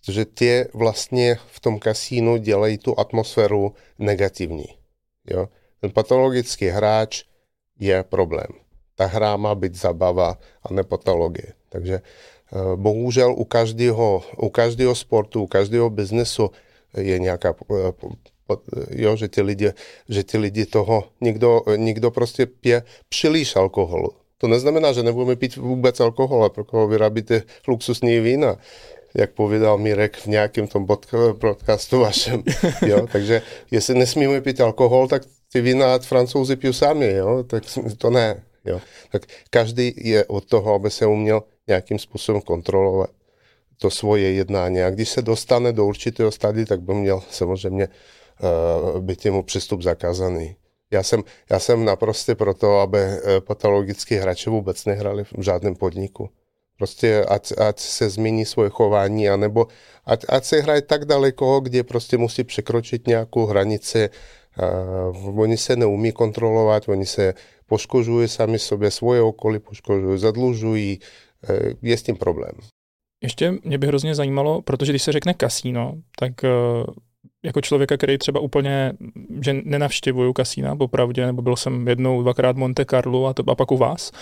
Protože ty vlastně v tom kasínu dělají tu atmosféru negativní. Jo? Ten patologický hráč je problém. Ta hra má být zabava a ne patologie. Takže eh, bohužel u každého, u každého sportu, u každého biznesu je nějaká eh, jo, že ti lidi, že ti lidi toho, někdo, někdo prostě pije příliš alkoholu. To neznamená, že nebudeme pít vůbec alkohol, a pro koho vyrábíte luxusní vína jak povídal Mirek v nějakém tom podcastu vašem. Jo? Takže jestli nesmíme pít alkohol, tak ty vína francouzi piju sami, jo? tak to ne. Jo? Tak každý je od toho, aby se uměl nějakým způsobem kontrolovat to svoje jednání. A když se dostane do určitého stady, tak by měl samozřejmě uh, být mu přístup zakázaný. Já jsem, já jsem naprosto proto, aby eh, patologický hráči vůbec nehrali v žádném podniku. Prostě ať, ať se změní svoje chování, anebo ať, ať se hraje tak daleko, kde prostě musí překročit nějakou hranici. Uh, oni se neumí kontrolovat, oni se poškožují sami sobě, svoje okolí poškožují, zadlužují, uh, je s tím problém. Ještě mě by hrozně zajímalo, protože když se řekne kasíno, tak uh, jako člověka, který třeba úplně, že nenavštěvuju kasína, popravdě, nebo byl jsem jednou, dvakrát Monte Carlo a, to, a pak u vás,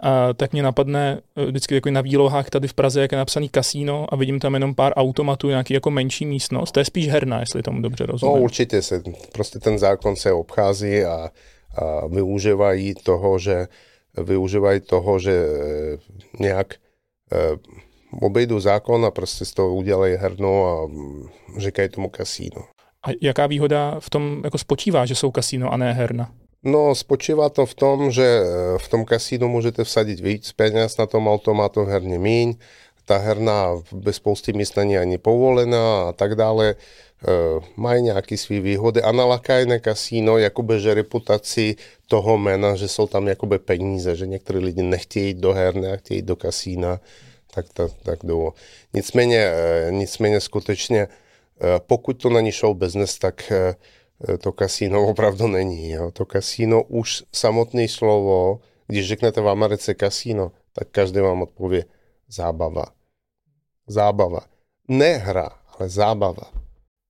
a, tak mě napadne eh, vždycky jako na výlohách tady v Praze, jak je napsaný kasíno a vidím tam jenom pár automatů, nějaký jako menší místnost. To je spíš herna, jestli tomu dobře rozumím. No určitě se, prostě ten zákon se obchází a, a využívají toho, že využívají toho, že eh, nějak eh, obejdu zákon a prostě z toho udělají hernu a říkají tomu kasíno. A jaká výhoda v tom jako spočívá, že jsou kasíno a ne herna? No, spočívá to v tom, že eh, v tom kasínu můžete vsadit víc peněz, na tom automatu herně míň, ta herna bez spousty míst není ani povolená a tak dále. Uh, mají nějaké své výhody a na lakajné kasíno jakoby, že reputaci toho jména, že jsou tam jakoby peníze, že někteří lidi nechtějí jít do herny a chtějí jít do kasína tak, tak, tak jdou. Nicméně, eh, nicméně skutečně, eh, pokud to není show business, tak eh, to kasíno opravdu není. Jo. To kasíno už samotné slovo, když řeknete v Americe kasíno, tak každý vám odpoví zábava. Zábava. Ne hra, ale zábava.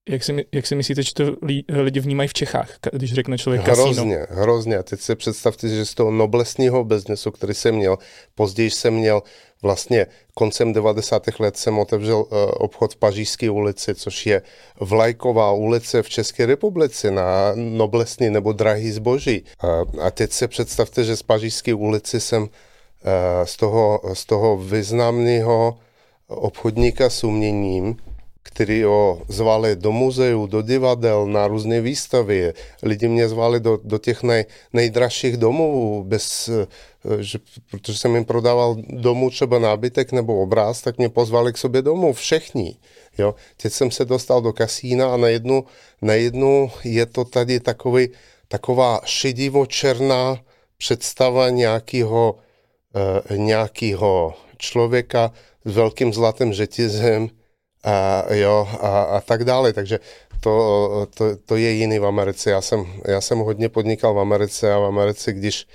Jak si, jak si myslíte, že to lidi vnímají v Čechách, když řekne člověk kasíno? Hrozně, hrozně. Teď si představte, že z toho noblesního biznesu, který jsem měl, později jsem měl vlastně koncem 90. let jsem otevřel uh, obchod v Pařížské ulici, což je vlajková ulice v České republice na noblesní nebo drahý zboží. A teď se představte, že z Pařížské ulici jsem uh, z, toho, z toho významného obchodníka s uměním který ho zvali do muzeu, do divadel, na různé výstavy. Lidi mě zvali do, do těch nej, nejdražších domů, bez, eh, že, protože jsem jim prodával domů třeba nábytek nebo obraz, tak mě pozvali k sobě domů, všichni. Jo. Teď jsem se dostal do kasína a najednou, najednou je to tady takový, taková šedivo-černá představa nějakého, uh, nějakého člověka s velkým zlatým řetězem, a, jo, a, a tak dále. Takže to, to, to je jiný v Americe. Já jsem, já jsem hodně podnikal v Americe a v Americe, když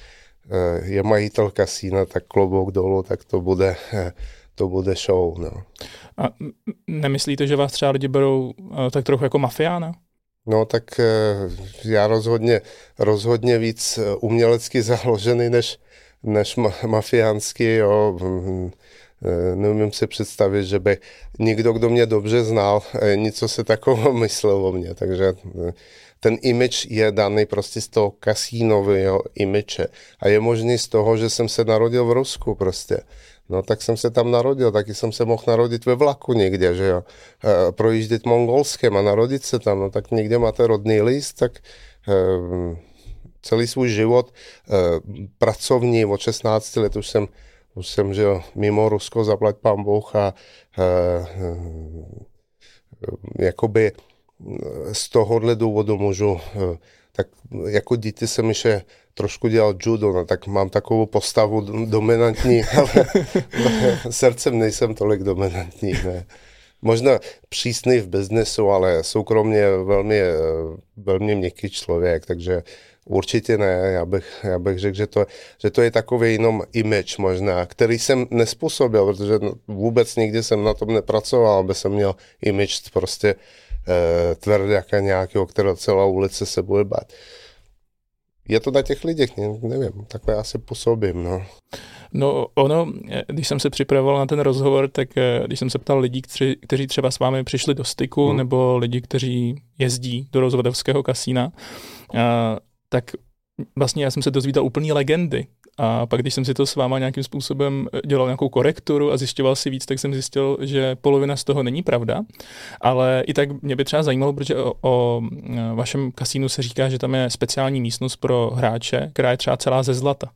eh, je majitel kasína, tak klobouk dolů, tak to bude, eh, to bude show. No. A nemyslíte, že vás třeba lidi berou eh, tak trochu jako mafiána? No tak já rozhodně, rozhodně víc umělecky založený než, než mafiánský, jo. Eh, neumím si představit, že by někdo, kdo mě dobře znal, eh, něco se takového myslel o mě. Takže eh, ten image je daný prostě z toho kasínového image. A je možný z toho, že jsem se narodil v Rusku prostě. No tak jsem se tam narodil, taky jsem se mohl narodit ve vlaku někde, že jo. Projíždět Mongolskem a narodit se tam, no tak někde máte rodný list, tak celý svůj život pracovní od 16 let už jsem už jsem žil mimo Rusko, zaplať pán Bůh a e, e, jakoby z tohohle důvodu můžu, e, tak jako dítě jsem ještě trošku dělal judo, no, tak mám takovou postavu dominantní, ale srdcem nejsem tolik dominantní. Ne. Možná přísný v biznesu, ale soukromně velmi, velmi měkký člověk, takže Určitě ne, já bych, já bych řekl, že to, že to je takový jenom image možná, který jsem nespůsobil, protože vůbec nikdy jsem na tom nepracoval, aby jsem měl image prostě eh, tvrdě nějakého, kterého celá ulice se bude bát. je to na těch lidech, ne, nevím, takhle asi působím, no. No ono, když jsem se připravoval na ten rozhovor, tak eh, když jsem se ptal lidí, kteří, kteří třeba s vámi přišli do styku, hmm. nebo lidi, kteří jezdí do rozvodovského kasína, a, tak vlastně já jsem se dozvídal úplný legendy. A pak, když jsem si to s váma nějakým způsobem dělal nějakou korekturu a zjišťoval si víc, tak jsem zjistil, že polovina z toho není pravda. Ale i tak mě by třeba zajímalo, protože o, o vašem kasínu se říká, že tam je speciální místnost pro hráče, která je třeba celá ze zlata.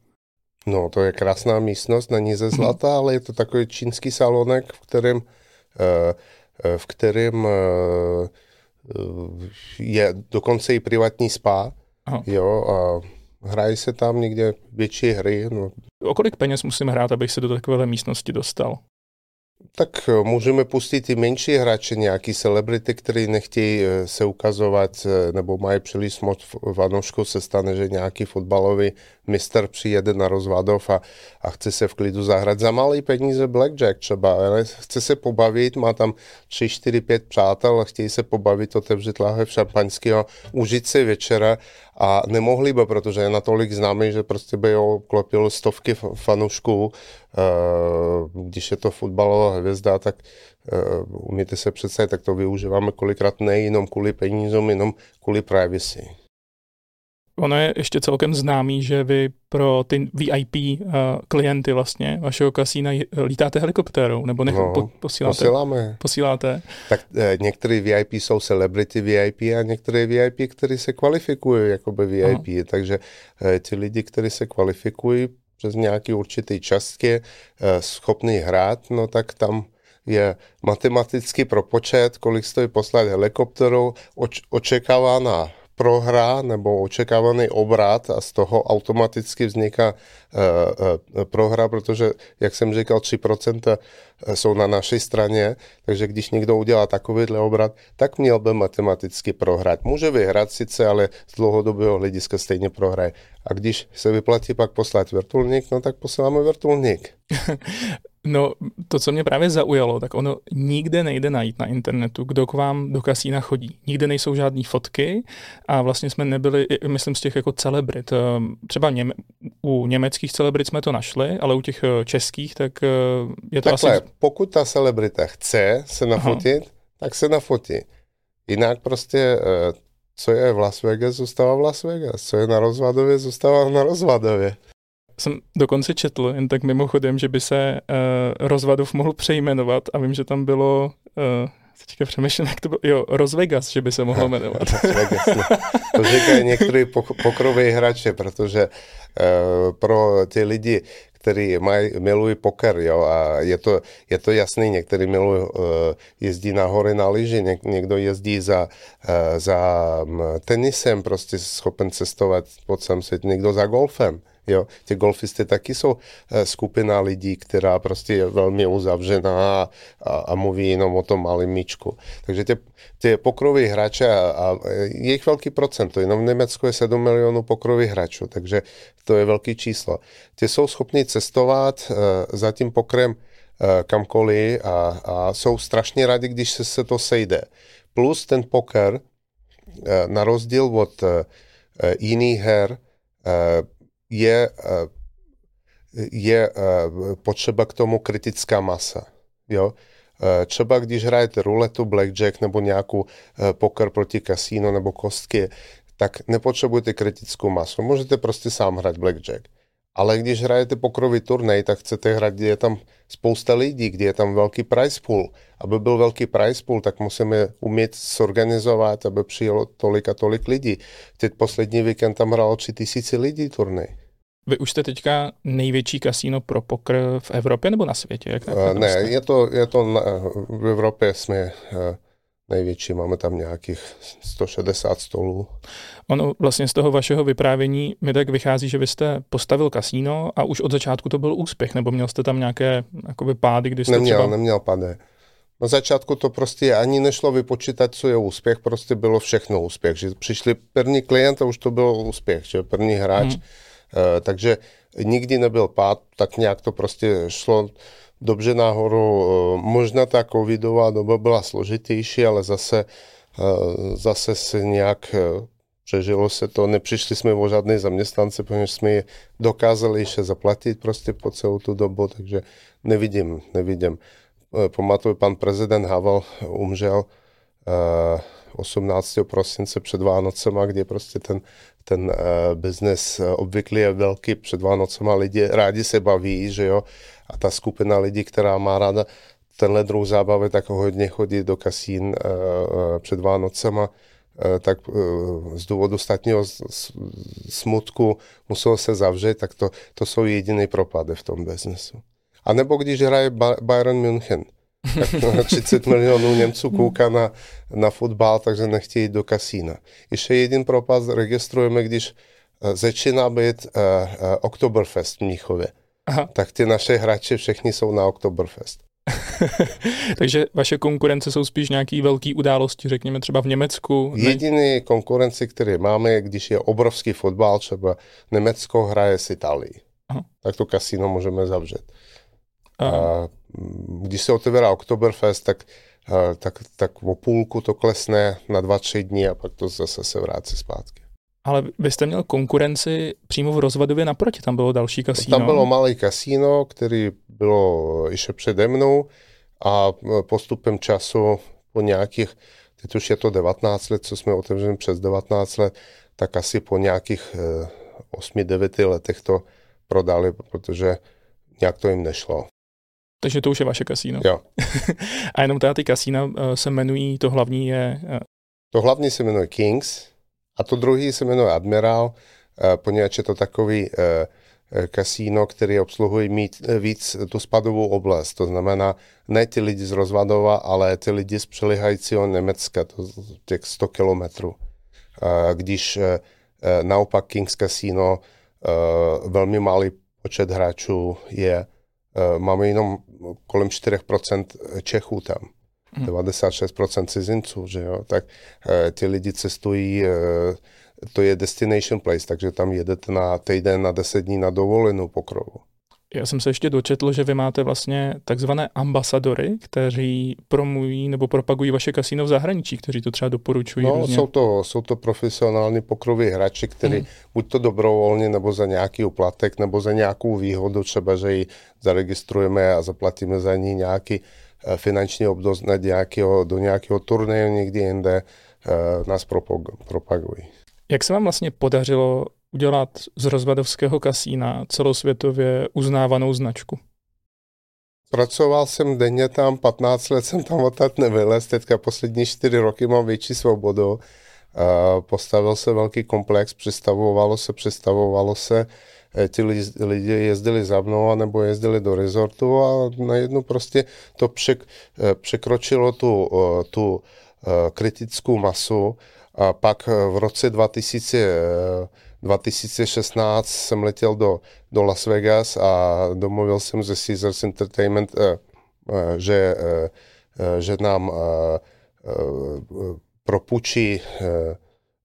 No, to je krásná místnost, není ze zlata, mm. ale je to takový čínský salonek, v kterém, eh, eh, v kterém eh, je dokonce i privátní spa. Aha. Jo, a hrají se tam někde větší hry. No. O kolik peněz musím hrát, abych se do takové místnosti dostal? Tak můžeme pustit i menší hráče, nějaký celebrity, který nechtějí eh, se ukazovat eh, nebo mají příliš moc vanožku, se stane, že nějaký fotbalový mistr přijede na rozvadov a, a chce se v klidu zahrát za malý peníze blackjack třeba, ale chce se pobavit, má tam 3, 4, 5 přátel a chtějí se pobavit, otevřít láhev šampaňského, užít si večera a nemohli by, protože je natolik známý, že prostě by ho klopil stovky fanoušků, když je to fotbalová hvězda, tak umíte se představit, tak to využíváme kolikrát nejenom kvůli penízům, jenom kvůli privacy. Ono je ještě celkem známý, že vy pro ty VIP uh, klienty vlastně vašeho kasína lítáte helikoptérou, nebo nech, no, po, posíláte? Posíláme. Posíláte? Tak eh, některé VIP jsou celebrity VIP a některé VIP, které se kvalifikují jako by VIP, Aha. takže eh, ti lidi, kteří se kvalifikují přes nějaký určitý částky eh, schopný hrát, no tak tam je matematický propočet, kolik stojí poslat helikopterou, oč, očekávaná prohra nebo očekávaný obrat a z toho automaticky vzniká prohra, protože, jak jsem říkal, 3% jsou na naší straně, takže když někdo udělá takovýhle obrat, tak měl by matematicky prohrát. Může vyhrát sice, ale z dlouhodobého hlediska stejně prohraje. A když se vyplatí pak poslat vrtulník, no tak posíláme vrtulník. No, to, co mě právě zaujalo, tak ono nikde nejde najít na internetu, kdo k vám do kasína chodí. Nikde nejsou žádné fotky a vlastně jsme nebyli, myslím, z těch jako celebrit. Třeba něme, u německých celebrit jsme to našli, ale u těch eh, českých, tak eh, je to Takhle, asi... pokud ta celebrita chce se nafotit, Aha. tak se nafotí. Jinak prostě eh, co je v Las Vegas, zůstává v Las Vegas. Co je na rozvadově, zůstává na rozvadově jsem dokonce četl, jen tak mimochodem, že by se uh, Rozvadov mohl přejmenovat a vím, že tam bylo, uh, teďka přemýšlím, jak to bylo, jo, Rozvegas, že by se mohlo jmenovat. Rozvegas, no. To říkají některý pokroví hráče, protože uh, pro ty lidi, který maj, milují poker, jo, a je to, je to jasný, některý milují, uh, jezdí na hory na lyži, něk, někdo jezdí za, uh, za um, tenisem, prostě schopen cestovat po celém světě, někdo za golfem. Jo, ty golfisty taky jsou eh, skupina lidí, která prostě je velmi uzavřená a, a, a mluví jenom o tom malém míčku. Takže ty, ty pokroví hráče, a, a je jich velký procent, jenom v Německu je 7 milionů pokrových hráčů, takže to je velký číslo. Ty jsou schopni cestovat uh, za tím pokrem uh, kamkoliv a, a jsou strašně rádi, když se, se to sejde. Plus ten poker, na rozdíl od jiných her, je, eh, je eh, potřeba k tomu kritická masa. Jo? Eh, třeba když hrajete ruletu, blackjack nebo nějakou poker proti kasíno nebo kostky, tak nepotřebujete kritickou masu. Můžete prostě sám hrát blackjack. Ale když hrajete pokrový turnej, tak chcete hrát, kde je tam spousta lidí, kde je tam velký price pool. Aby byl velký price pool, tak musíme umět zorganizovat, aby přijelo tolik a tolik lidí. Teď poslední víkend tam hrálo tři tisíce lidí turnej. Vy už jste teďka největší kasíno pro pokr v Evropě nebo na světě? Jak uh, ne, je to, je to na, v Evropě jsme uh, největší, máme tam nějakých 160 stolů. Ono vlastně z toho vašeho vyprávění mi tak vychází, že vy jste postavil kasíno a už od začátku to byl úspěch, nebo měl jste tam nějaké jakoby, pády, kdy jste neměl, třeba... Neměl pády. Na začátku to prostě ani nešlo vypočítat, co je úspěch, prostě bylo všechno úspěch. Že přišli první klient a už to byl úspěch, že první hráč. Hmm Eh, takže nikdy nebyl pád, tak nějak to prostě šlo dobře nahoru. Eh, možná ta covidová doba byla složitější, ale zase, eh, zase se nějak přežilo se to, nepřišli jsme o žádné zaměstnance, protože jsme je dokázali ještě zaplatit prostě po celou tu dobu, takže nevidím, nevidím. Eh, pamatuju, pan prezident Havel umřel 18. prosince před Vánocema, kdy prostě ten, ten uh, biznes obvykle je velký před Vánocema, lidi rádi se baví, že jo, a ta skupina lidí, která má ráda tenhle druh zábavy, tak hodně chodí do kasín uh, před Vánocema, tak z důvodu státního smutku muselo se zavřít, tak to, to jsou jediné propady v tom biznesu. A nebo když hraje Bayern München, tak 30 milionů Němců kouká na, na fotbal, takže nechtějí do kasína. Ještě jeden propad registrujeme, když začíná být uh, uh, Oktoberfest v Mnichově. Aha. Tak ty naše hráči všichni jsou na Oktoberfest. Takže vaše konkurence jsou spíš nějaký velký události, řekněme třeba v Německu? Ne? Jediný konkurenci, který máme, když je obrovský fotbal, třeba Německo hraje s Itálií. Aha. Tak to kasino můžeme zavřet. Aha. A když se otevírá Oktoberfest, tak, tak, tak o půlku to klesne na dva, tři dny a pak to zase se vrátí zpátky. Ale vy jste měl konkurenci přímo v Rozvadově naproti, tam bylo další kasíno. Tam bylo malé kasíno, který bylo ještě přede mnou a postupem času po nějakých, teď už je to 19 let, co jsme otevřeli přes 19 let, tak asi po nějakých 8-9 eh, letech to prodali, protože nějak to jim nešlo. Takže to už je vaše kasíno. Jo. a jenom teda ty kasína eh, se jmenují, to hlavní je... Eh, to hlavní se jmenuje Kings a to druhý se jmenuje Admiral, eh, poněvadž je to takový kasíno, který obsluhuje mít víc tu spadovou oblast. To znamená ne ty lidi z Rozvadova, ale ty lidi z přelihajícího Německa, to těch 100 kilometrů. Když naopak Kings Casino velmi malý počet hráčů je máme jenom kolem 4% Čechů tam. Hmm. 96% cizinců, že jo, tak uh, ty lidi cestují, uh, to je destination place, takže tam jedete na týden, na 10 dní na dovolenou pokrovu. Já jsem se ještě dočetl, že vy máte vlastně takzvané ambasadory, kteří promují nebo propagují vaše kasíno v zahraničí, kteří to třeba doporučují. No, jsou to, jsou to profesionální pokroví hráči, kteří hmm. buď to dobrovolně, nebo za nějaký uplatek, nebo za nějakou výhodu, třeba, že ji zaregistrujeme a zaplatíme za ní nějaký eh, finanční obdoz na nějakého, do nějakého turnaje někdy jinde, uh, nás propagují. Jak se vám vlastně podařilo udělat z rozvadovského kasína celosvětově uznávanou značku? Pracoval jsem denně tam, 15 let jsem tam odtat nevylez, teďka poslední 4 roky mám větší svobodu. Postavil se velký komplex, přistavovalo se, přistavovalo se, e, ty lidi jezdili za mnou nebo jezdili do rezortu a najednou prostě to přek, e, překročilo tu, tu kritickou masu a pak v roce 2000 2016 jsem letěl do, do Las Vegas a domluvil jsem se Caesars Entertainment, eh, eh, že, eh, eh že nám eh, eh, propůjčí, eh,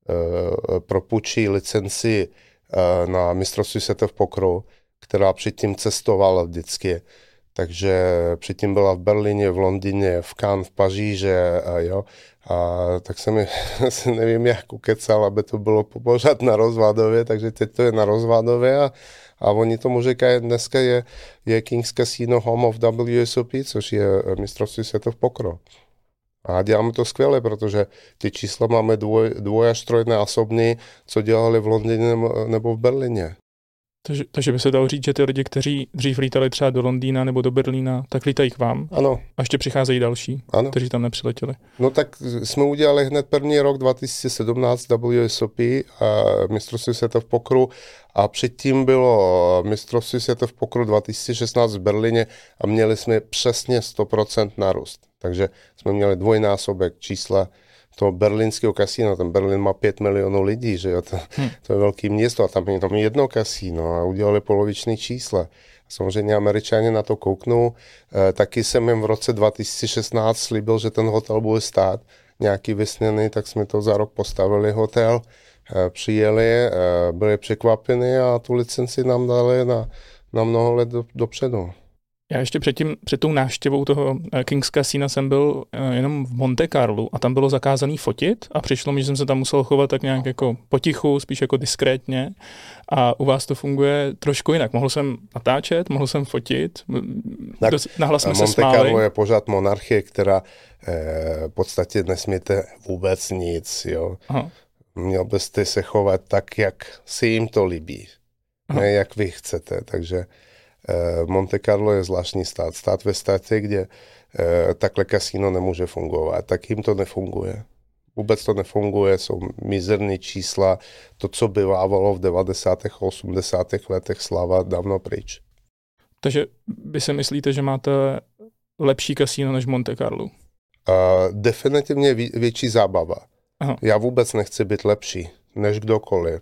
eh, propůjčí licenci eh, na mistrovství světa v pokru, která předtím cestovala vždycky. Takže předtím byla v Berlíně, v Londýně, v Cannes, v Paříži, jo. A tak jsem mi, nevím, jak ukecal, aby to bylo pořád na rozvádově, takže teď to je na rozvádově a, a oni tomu říkají, dneska je, je King's Casino Home of WSOP, což je mistrovství světa v pokro. A děláme to skvěle, protože ty čísla máme dvoj, dvoj až trojnásobný, co dělali v Londýně nebo v Berlíně. Takže, takže by se dalo říct, že ty lidi, kteří dřív lítali třeba do Londýna nebo do Berlína, tak lítají k vám. Ano. A ještě přicházejí další, ano. kteří tam nepřiletěli. No tak jsme udělali hned první rok 2017 WSOP a mistrovství světa v pokru a předtím bylo mistrovství světa v pokru 2016 v Berlíně a měli jsme přesně 100% narůst. Takže jsme měli dvojnásobek čísla toho berlínského kasína, ten Berlín má 5 milionů lidí, že jo, to, hmm. to je velké město a tam je tam jedno kasíno a udělali poloviční čísla. Samozřejmě američani na to kouknou. E, taky jsem jim v roce 2016 slíbil, že ten hotel bude stát nějaký vysněný, tak jsme to za rok postavili hotel, e, přijeli, e, byli překvapeni a tu licenci nám dali na, na mnoho let do, dopředu. Já ještě předtím, před tou návštěvou toho eh, Kings Casino jsem byl eh, jenom v Monte Carlo a tam bylo zakázaný fotit a přišlo mi, že jsem se tam musel chovat tak nějak jako potichu, spíš jako diskrétně a u vás to funguje trošku jinak. Mohl jsem natáčet, mohl jsem fotit, tak, nahlas jsme Monte se smáli. Carlo je pořád monarchie, která eh, v podstatě nesmíte vůbec nic, jo. Aha. Měl byste se chovat tak, jak si jim to líbí, Aha. ne jak vy chcete, takže Eh, Monte Carlo je zvláštní stát. Stát ve státě, kde eh, takhle kasíno nemůže fungovat. Tak jim to nefunguje. Vůbec to nefunguje, jsou mizerné čísla. To, co bývávalo v 90. a 80. letech, slava dávno pryč. Takže vy si myslíte, že máte lepší kasíno než Monte Carlo? Uh, definitivně větší zábava. Aha. Já vůbec nechci být lepší než kdokoliv.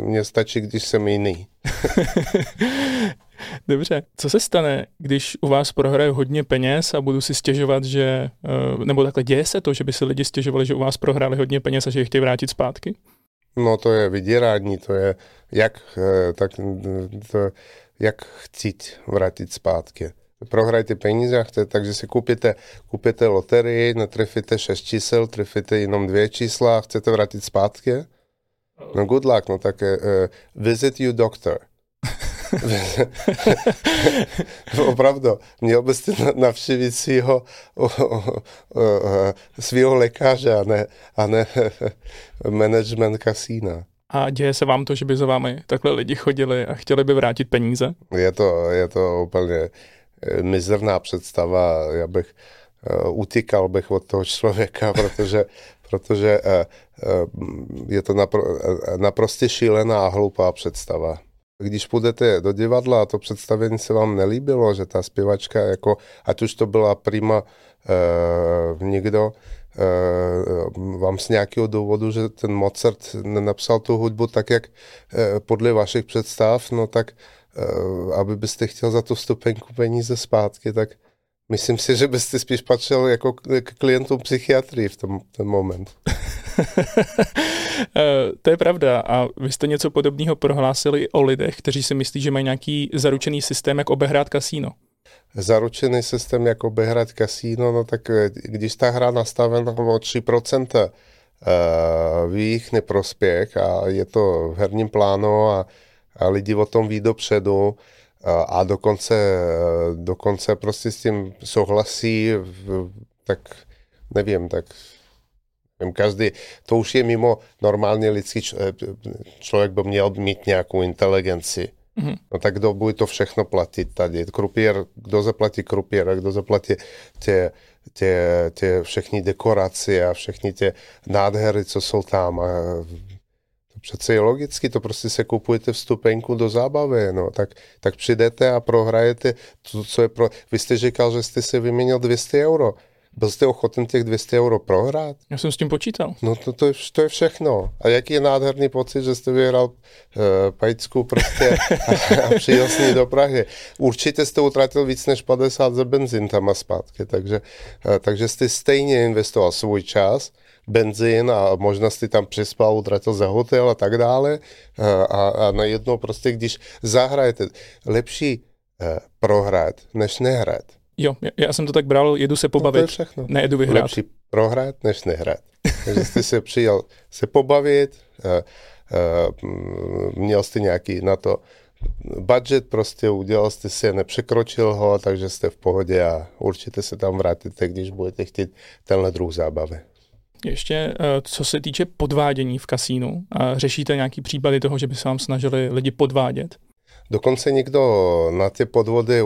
Mně stačí, když jsem jiný. Dobře, co se stane, když u vás prohraju hodně peněz a budu si stěžovat, že, eh, nebo takhle děje se to, že by si lidi stěžovali, že u vás prohráli hodně peněz a že je chtějí vrátit zpátky? No to je vydírání, to je jak, eh, tak, to, jak chcít vrátit zpátky. Prohrajte peníze chcete, takže si kupíte, kupíte loterii, netrefíte šest čísel, trefíte jenom dvě čísla a chcete vrátit zpátky? No good luck, no tak uh, visit you doctor. Opravdu, měl byste navštívit svého, svého lékaře a ne, a ne management kasína. A děje se vám to, že by za vámi takhle lidi chodili a chtěli by vrátit peníze? Je to, je to úplně eh, mizerná představa. Já bych uh, utíkal bych od toho člověka, protože, protože uh, uh, je to napr- naprosto šílená a hloupá představa. Když půjdete do divadla a to představení se vám nelíbilo, že ta zpěvačka, jako, ať už to byla prima uh, někdo, uh, vám z nějakého důvodu, že ten Mozart nenapsal tu hudbu tak, jak uh, podle vašich představ, no tak uh, aby byste chtěl za tu stupenku peníze zpátky, tak myslím si, že byste spíš patřil jako k klientům psychiatrii v tom, ten moment. Eh, to je pravda a vy jste něco podobného prohlásili o lidech, kteří si myslí, že mají nějaký zaručený systém, jak obehrát kasíno. Zaručený systém, jak obehrát kasíno, no tak eh, když ta hra nastavena o 3% eh, v jejich neprospěch a je to v herním plánu a, a lidi o tom ví dopředu a, a dokonce, dokonce prostě s tím souhlasí, tak nevím, tak Každý, to už je mimo normálně lidský eh, člověk by měl mít nějakou inteligenci. Mm-hmm. No tak kdo bude to všechno platit tady? Krupier, kdo zaplatí krupiera, kdo zaplatí tě, tě, tě všechny dekorace a všechny tě nádhery, co jsou tam. A to přece je logicky, to prostě se kupujete vstupenku do zábavy, no, tak, tak přijdete a prohrajete to, co je pro... Vy jste říkal, že jste si vyměnil 200 euro. Byl jste ochoten těch 200 euro prohrát? Já jsem s tím počítal. No to, to, je, to je všechno. A jaký je nádherný pocit, že jste vyhrál uh, pajicku prostě a, a přijel s ní do Prahy. Určitě jste utratil víc než 50 za benzín tam a zpátky, takže, uh, takže jste stejně investoval svůj čas, benzín a možná jsi tam přespal, utratil za hotel a tak dále. Uh, a, a najednou prostě, když zahrajete, lepší uh, prohrát, než nehrát. Jo, já jsem to tak bral, jedu se pobavit, no to je všechno. nejedu vyhrát. Lepší prohrát, než nehrát. Takže jste se přijel se pobavit, uh, uh, měl jste nějaký na to budget, prostě udělal jste si, nepřekročil ho, takže jste v pohodě a určitě se tam vrátíte, když budete chtít tenhle druh zábavy. Ještě eh, co se týče podvádění v kasínu, řešíte nějaký případy toho, že by se vám snažili lidi podvádět? Dokonce někdo na ty podvody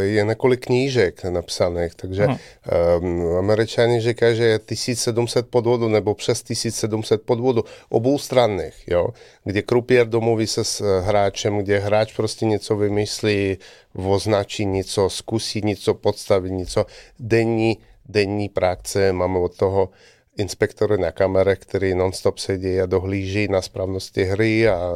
je několik knížek napsaných, takže um, američani říkají, že je 1700 podvodů nebo přes 1700 podvodů oboustranných, jo, kde krupier domluví se s hráčem, kde hráč prostě něco vymyslí, označí něco, zkusí něco podstavit, něco. Denní, denní práce, máme od toho inspektory na kamere, který non-stop sedí a dohlíží na správnosti hry a, a,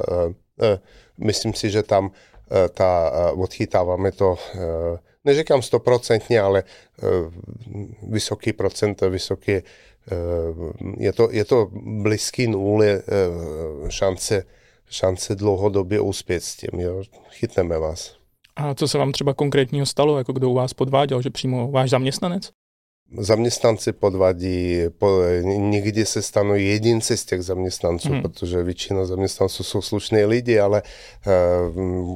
a myslím si, že tam eh, ta, eh, odchytáváme to, eh, neříkám stoprocentně, ale vysoký procent, vysoký, je to, je to blízký nule šance, šance dlouhodobě uspět s tím, jo? chytneme vás. A co se vám třeba konkrétního stalo, jako kdo u vás podváděl, že přímo váš zaměstnanec? Zaměstnanci podvadí, po, někdy se stanou jedinci z těch zaměstnanců, hmm. protože většina zaměstnanců jsou slušní lidi, ale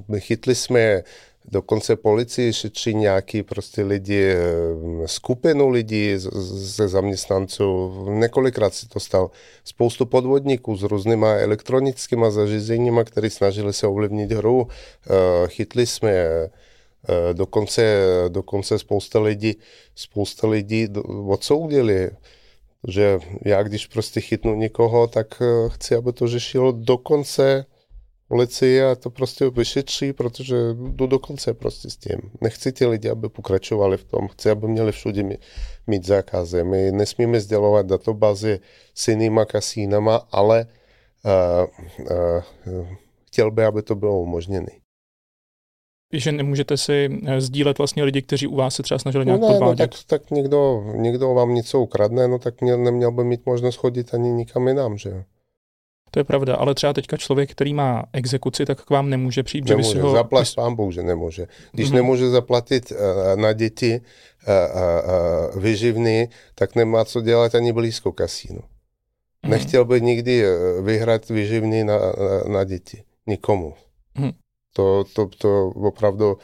uh, chytli jsme Dokonce policii šetří nějaký prostě lidi, eh, skupinu lidí ze zaměstnanců. Několikrát si to stalo. Spoustu podvodníků s různýma elektronickými zařízeními, které snažili se ovlivnit hru. Eh, chytli jsme dokonce, dokonce spousta lidí, spousta lidí odsoudili že já když prostě chytnu někoho, tak chci, aby to řešilo dokonce policie to prostě vyšetří, protože jdu do konce prostě s tím. Nechci ty lidi, aby pokračovali v tom. Chci, aby měli všude mít zákazy. My nesmíme sdělovat databázy s jinýma kasínama, ale uh, uh, chtěl by, aby to bylo umožněné. Že nemůžete si eh, sdílet vlastně lidi, kteří u vás se třeba snažili nějak no ne, podvádět. No tak, tak někdo, někdo vám něco ukradne, no tak mě, neměl by mít možnost chodit ani nikam jinam, že to je pravda, ale třeba teďka člověk, který má exekuci, tak k vám nemůže přijít, nemůže, že by si ho... Zaplať pán Bůh, že nemůže. Když mm-hmm. nemůže zaplatit uh, na děti uh, uh, vyživný, tak nemá co dělat ani blízko kasínu. Mm-hmm. Nechtěl by nikdy vyhrát vyživný na, na, na děti. Nikomu. Mm-hmm. To, to, to opravdu,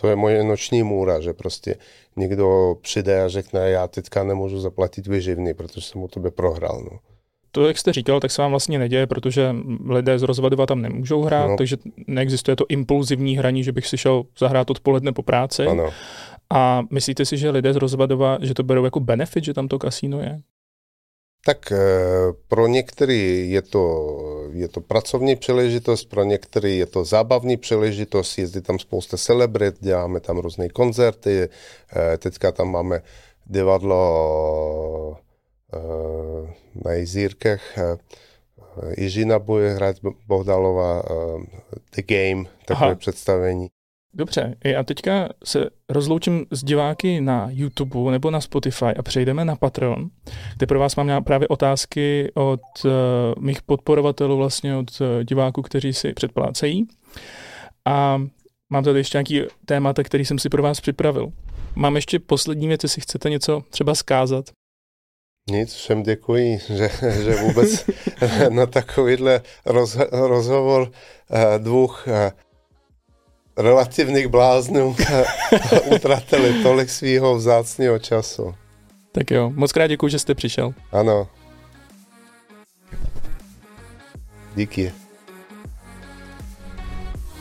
to je moje noční můra, že prostě někdo přijde a řekne, já teďka nemůžu zaplatit vyživný, protože jsem u tebe prohrál. No to, jak jste říkal, tak se vám vlastně neděje, protože lidé z rozvadova tam nemůžou hrát, no. takže neexistuje to impulzivní hraní, že bych si šel zahrát odpoledne po práci. Ano. A myslíte si, že lidé z rozvadova, že to berou jako benefit, že tam to kasíno je? Tak eh, pro některé je to, je to pracovní příležitost, pro některé je to zábavní příležitost, jezdí tam spousta celebrit, děláme tam různé koncerty, eh, teďka tam máme divadlo Eh, na jezírkách. Jižina bude hrát Bohdalova eh, The Game, takové Aha. představení. Dobře, já teďka se rozloučím s diváky na YouTube nebo na Spotify a přejdeme na Patreon, kde pro vás mám právě otázky od uh, mých podporovatelů, vlastně od uh, diváků, kteří si předplácejí. A mám tady ještě nějaký témata, který jsem si pro vás připravil. Mám ještě poslední věc, jestli chcete něco třeba zkázat. Nic, všem děkuji, že, že vůbec na takovýhle roz, rozhovor dvou relativních bláznů utratili tolik svého vzácného času. Tak jo, moc krát děkuji, že jste přišel. Ano. Díky.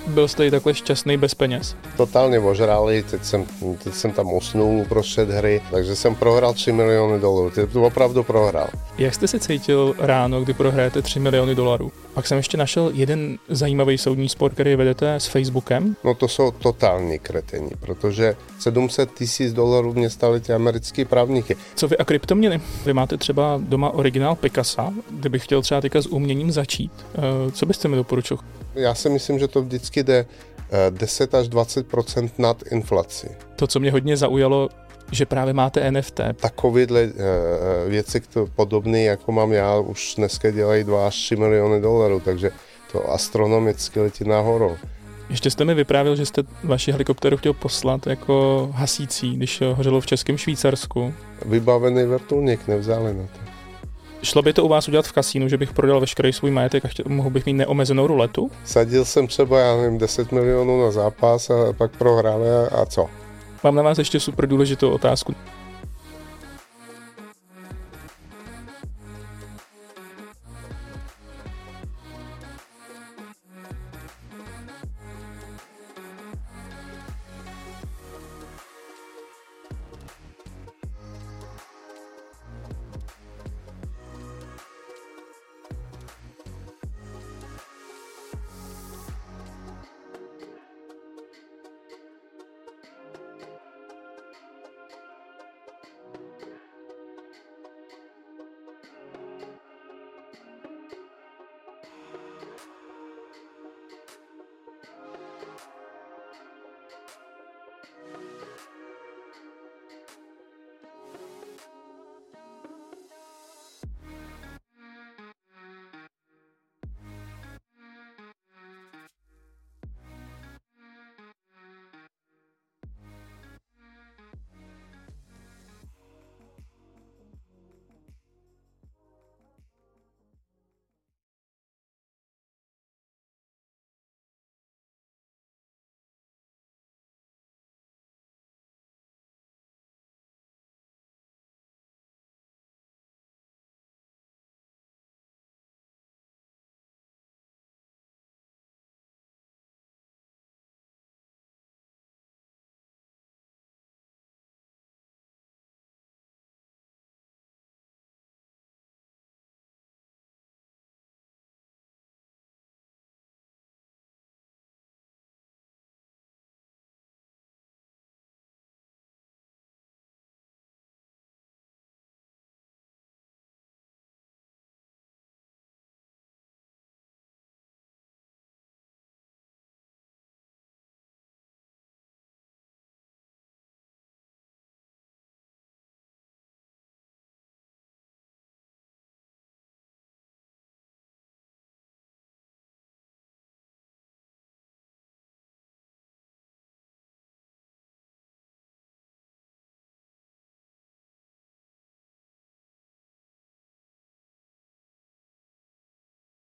Byl jste i takhle šťastný bez peněz? Totálně ožrali, teď jsem, teď jsem tam usnul uprostřed hry, takže jsem prohrál 3 miliony dolarů, teď to opravdu prohrál. Jak jste se cítil ráno, kdy prohrajete 3 miliony dolarů? Pak jsem ještě našel jeden zajímavý soudní spor, který vedete s Facebookem. No to jsou totální kretení, protože 700 tisíc dolarů mě staly ty americké právníky. Co vy a kryptoměny? Vy máte třeba doma originál Picasa, kdybych chtěl třeba teďka s uměním začít. Eh, co byste mi doporučil? Já si myslím, že to vždycky jde 10 eh, až 20% nad inflaci. To, co mě hodně zaujalo, že právě máte NFT. Takovéhle uh, věci to podobné, jako mám já, už dneska dělají 2 až 3 miliony dolarů, takže to astronomicky letí nahoru. Ještě jste mi vyprávěl, že jste vaši helikoptéru chtěl poslat jako hasící, když hořelo v Českém Švýcarsku. Vybavený vrtulník nevzali na to. Šlo by to u vás udělat v kasínu, že bych prodal veškerý svůj majetek a chtěl, mohl bych mít neomezenou ruletu? Sadil jsem třeba, já nevím, 10 milionů na zápas a pak prohrál a co? Mám na vás ještě super důležitou otázku.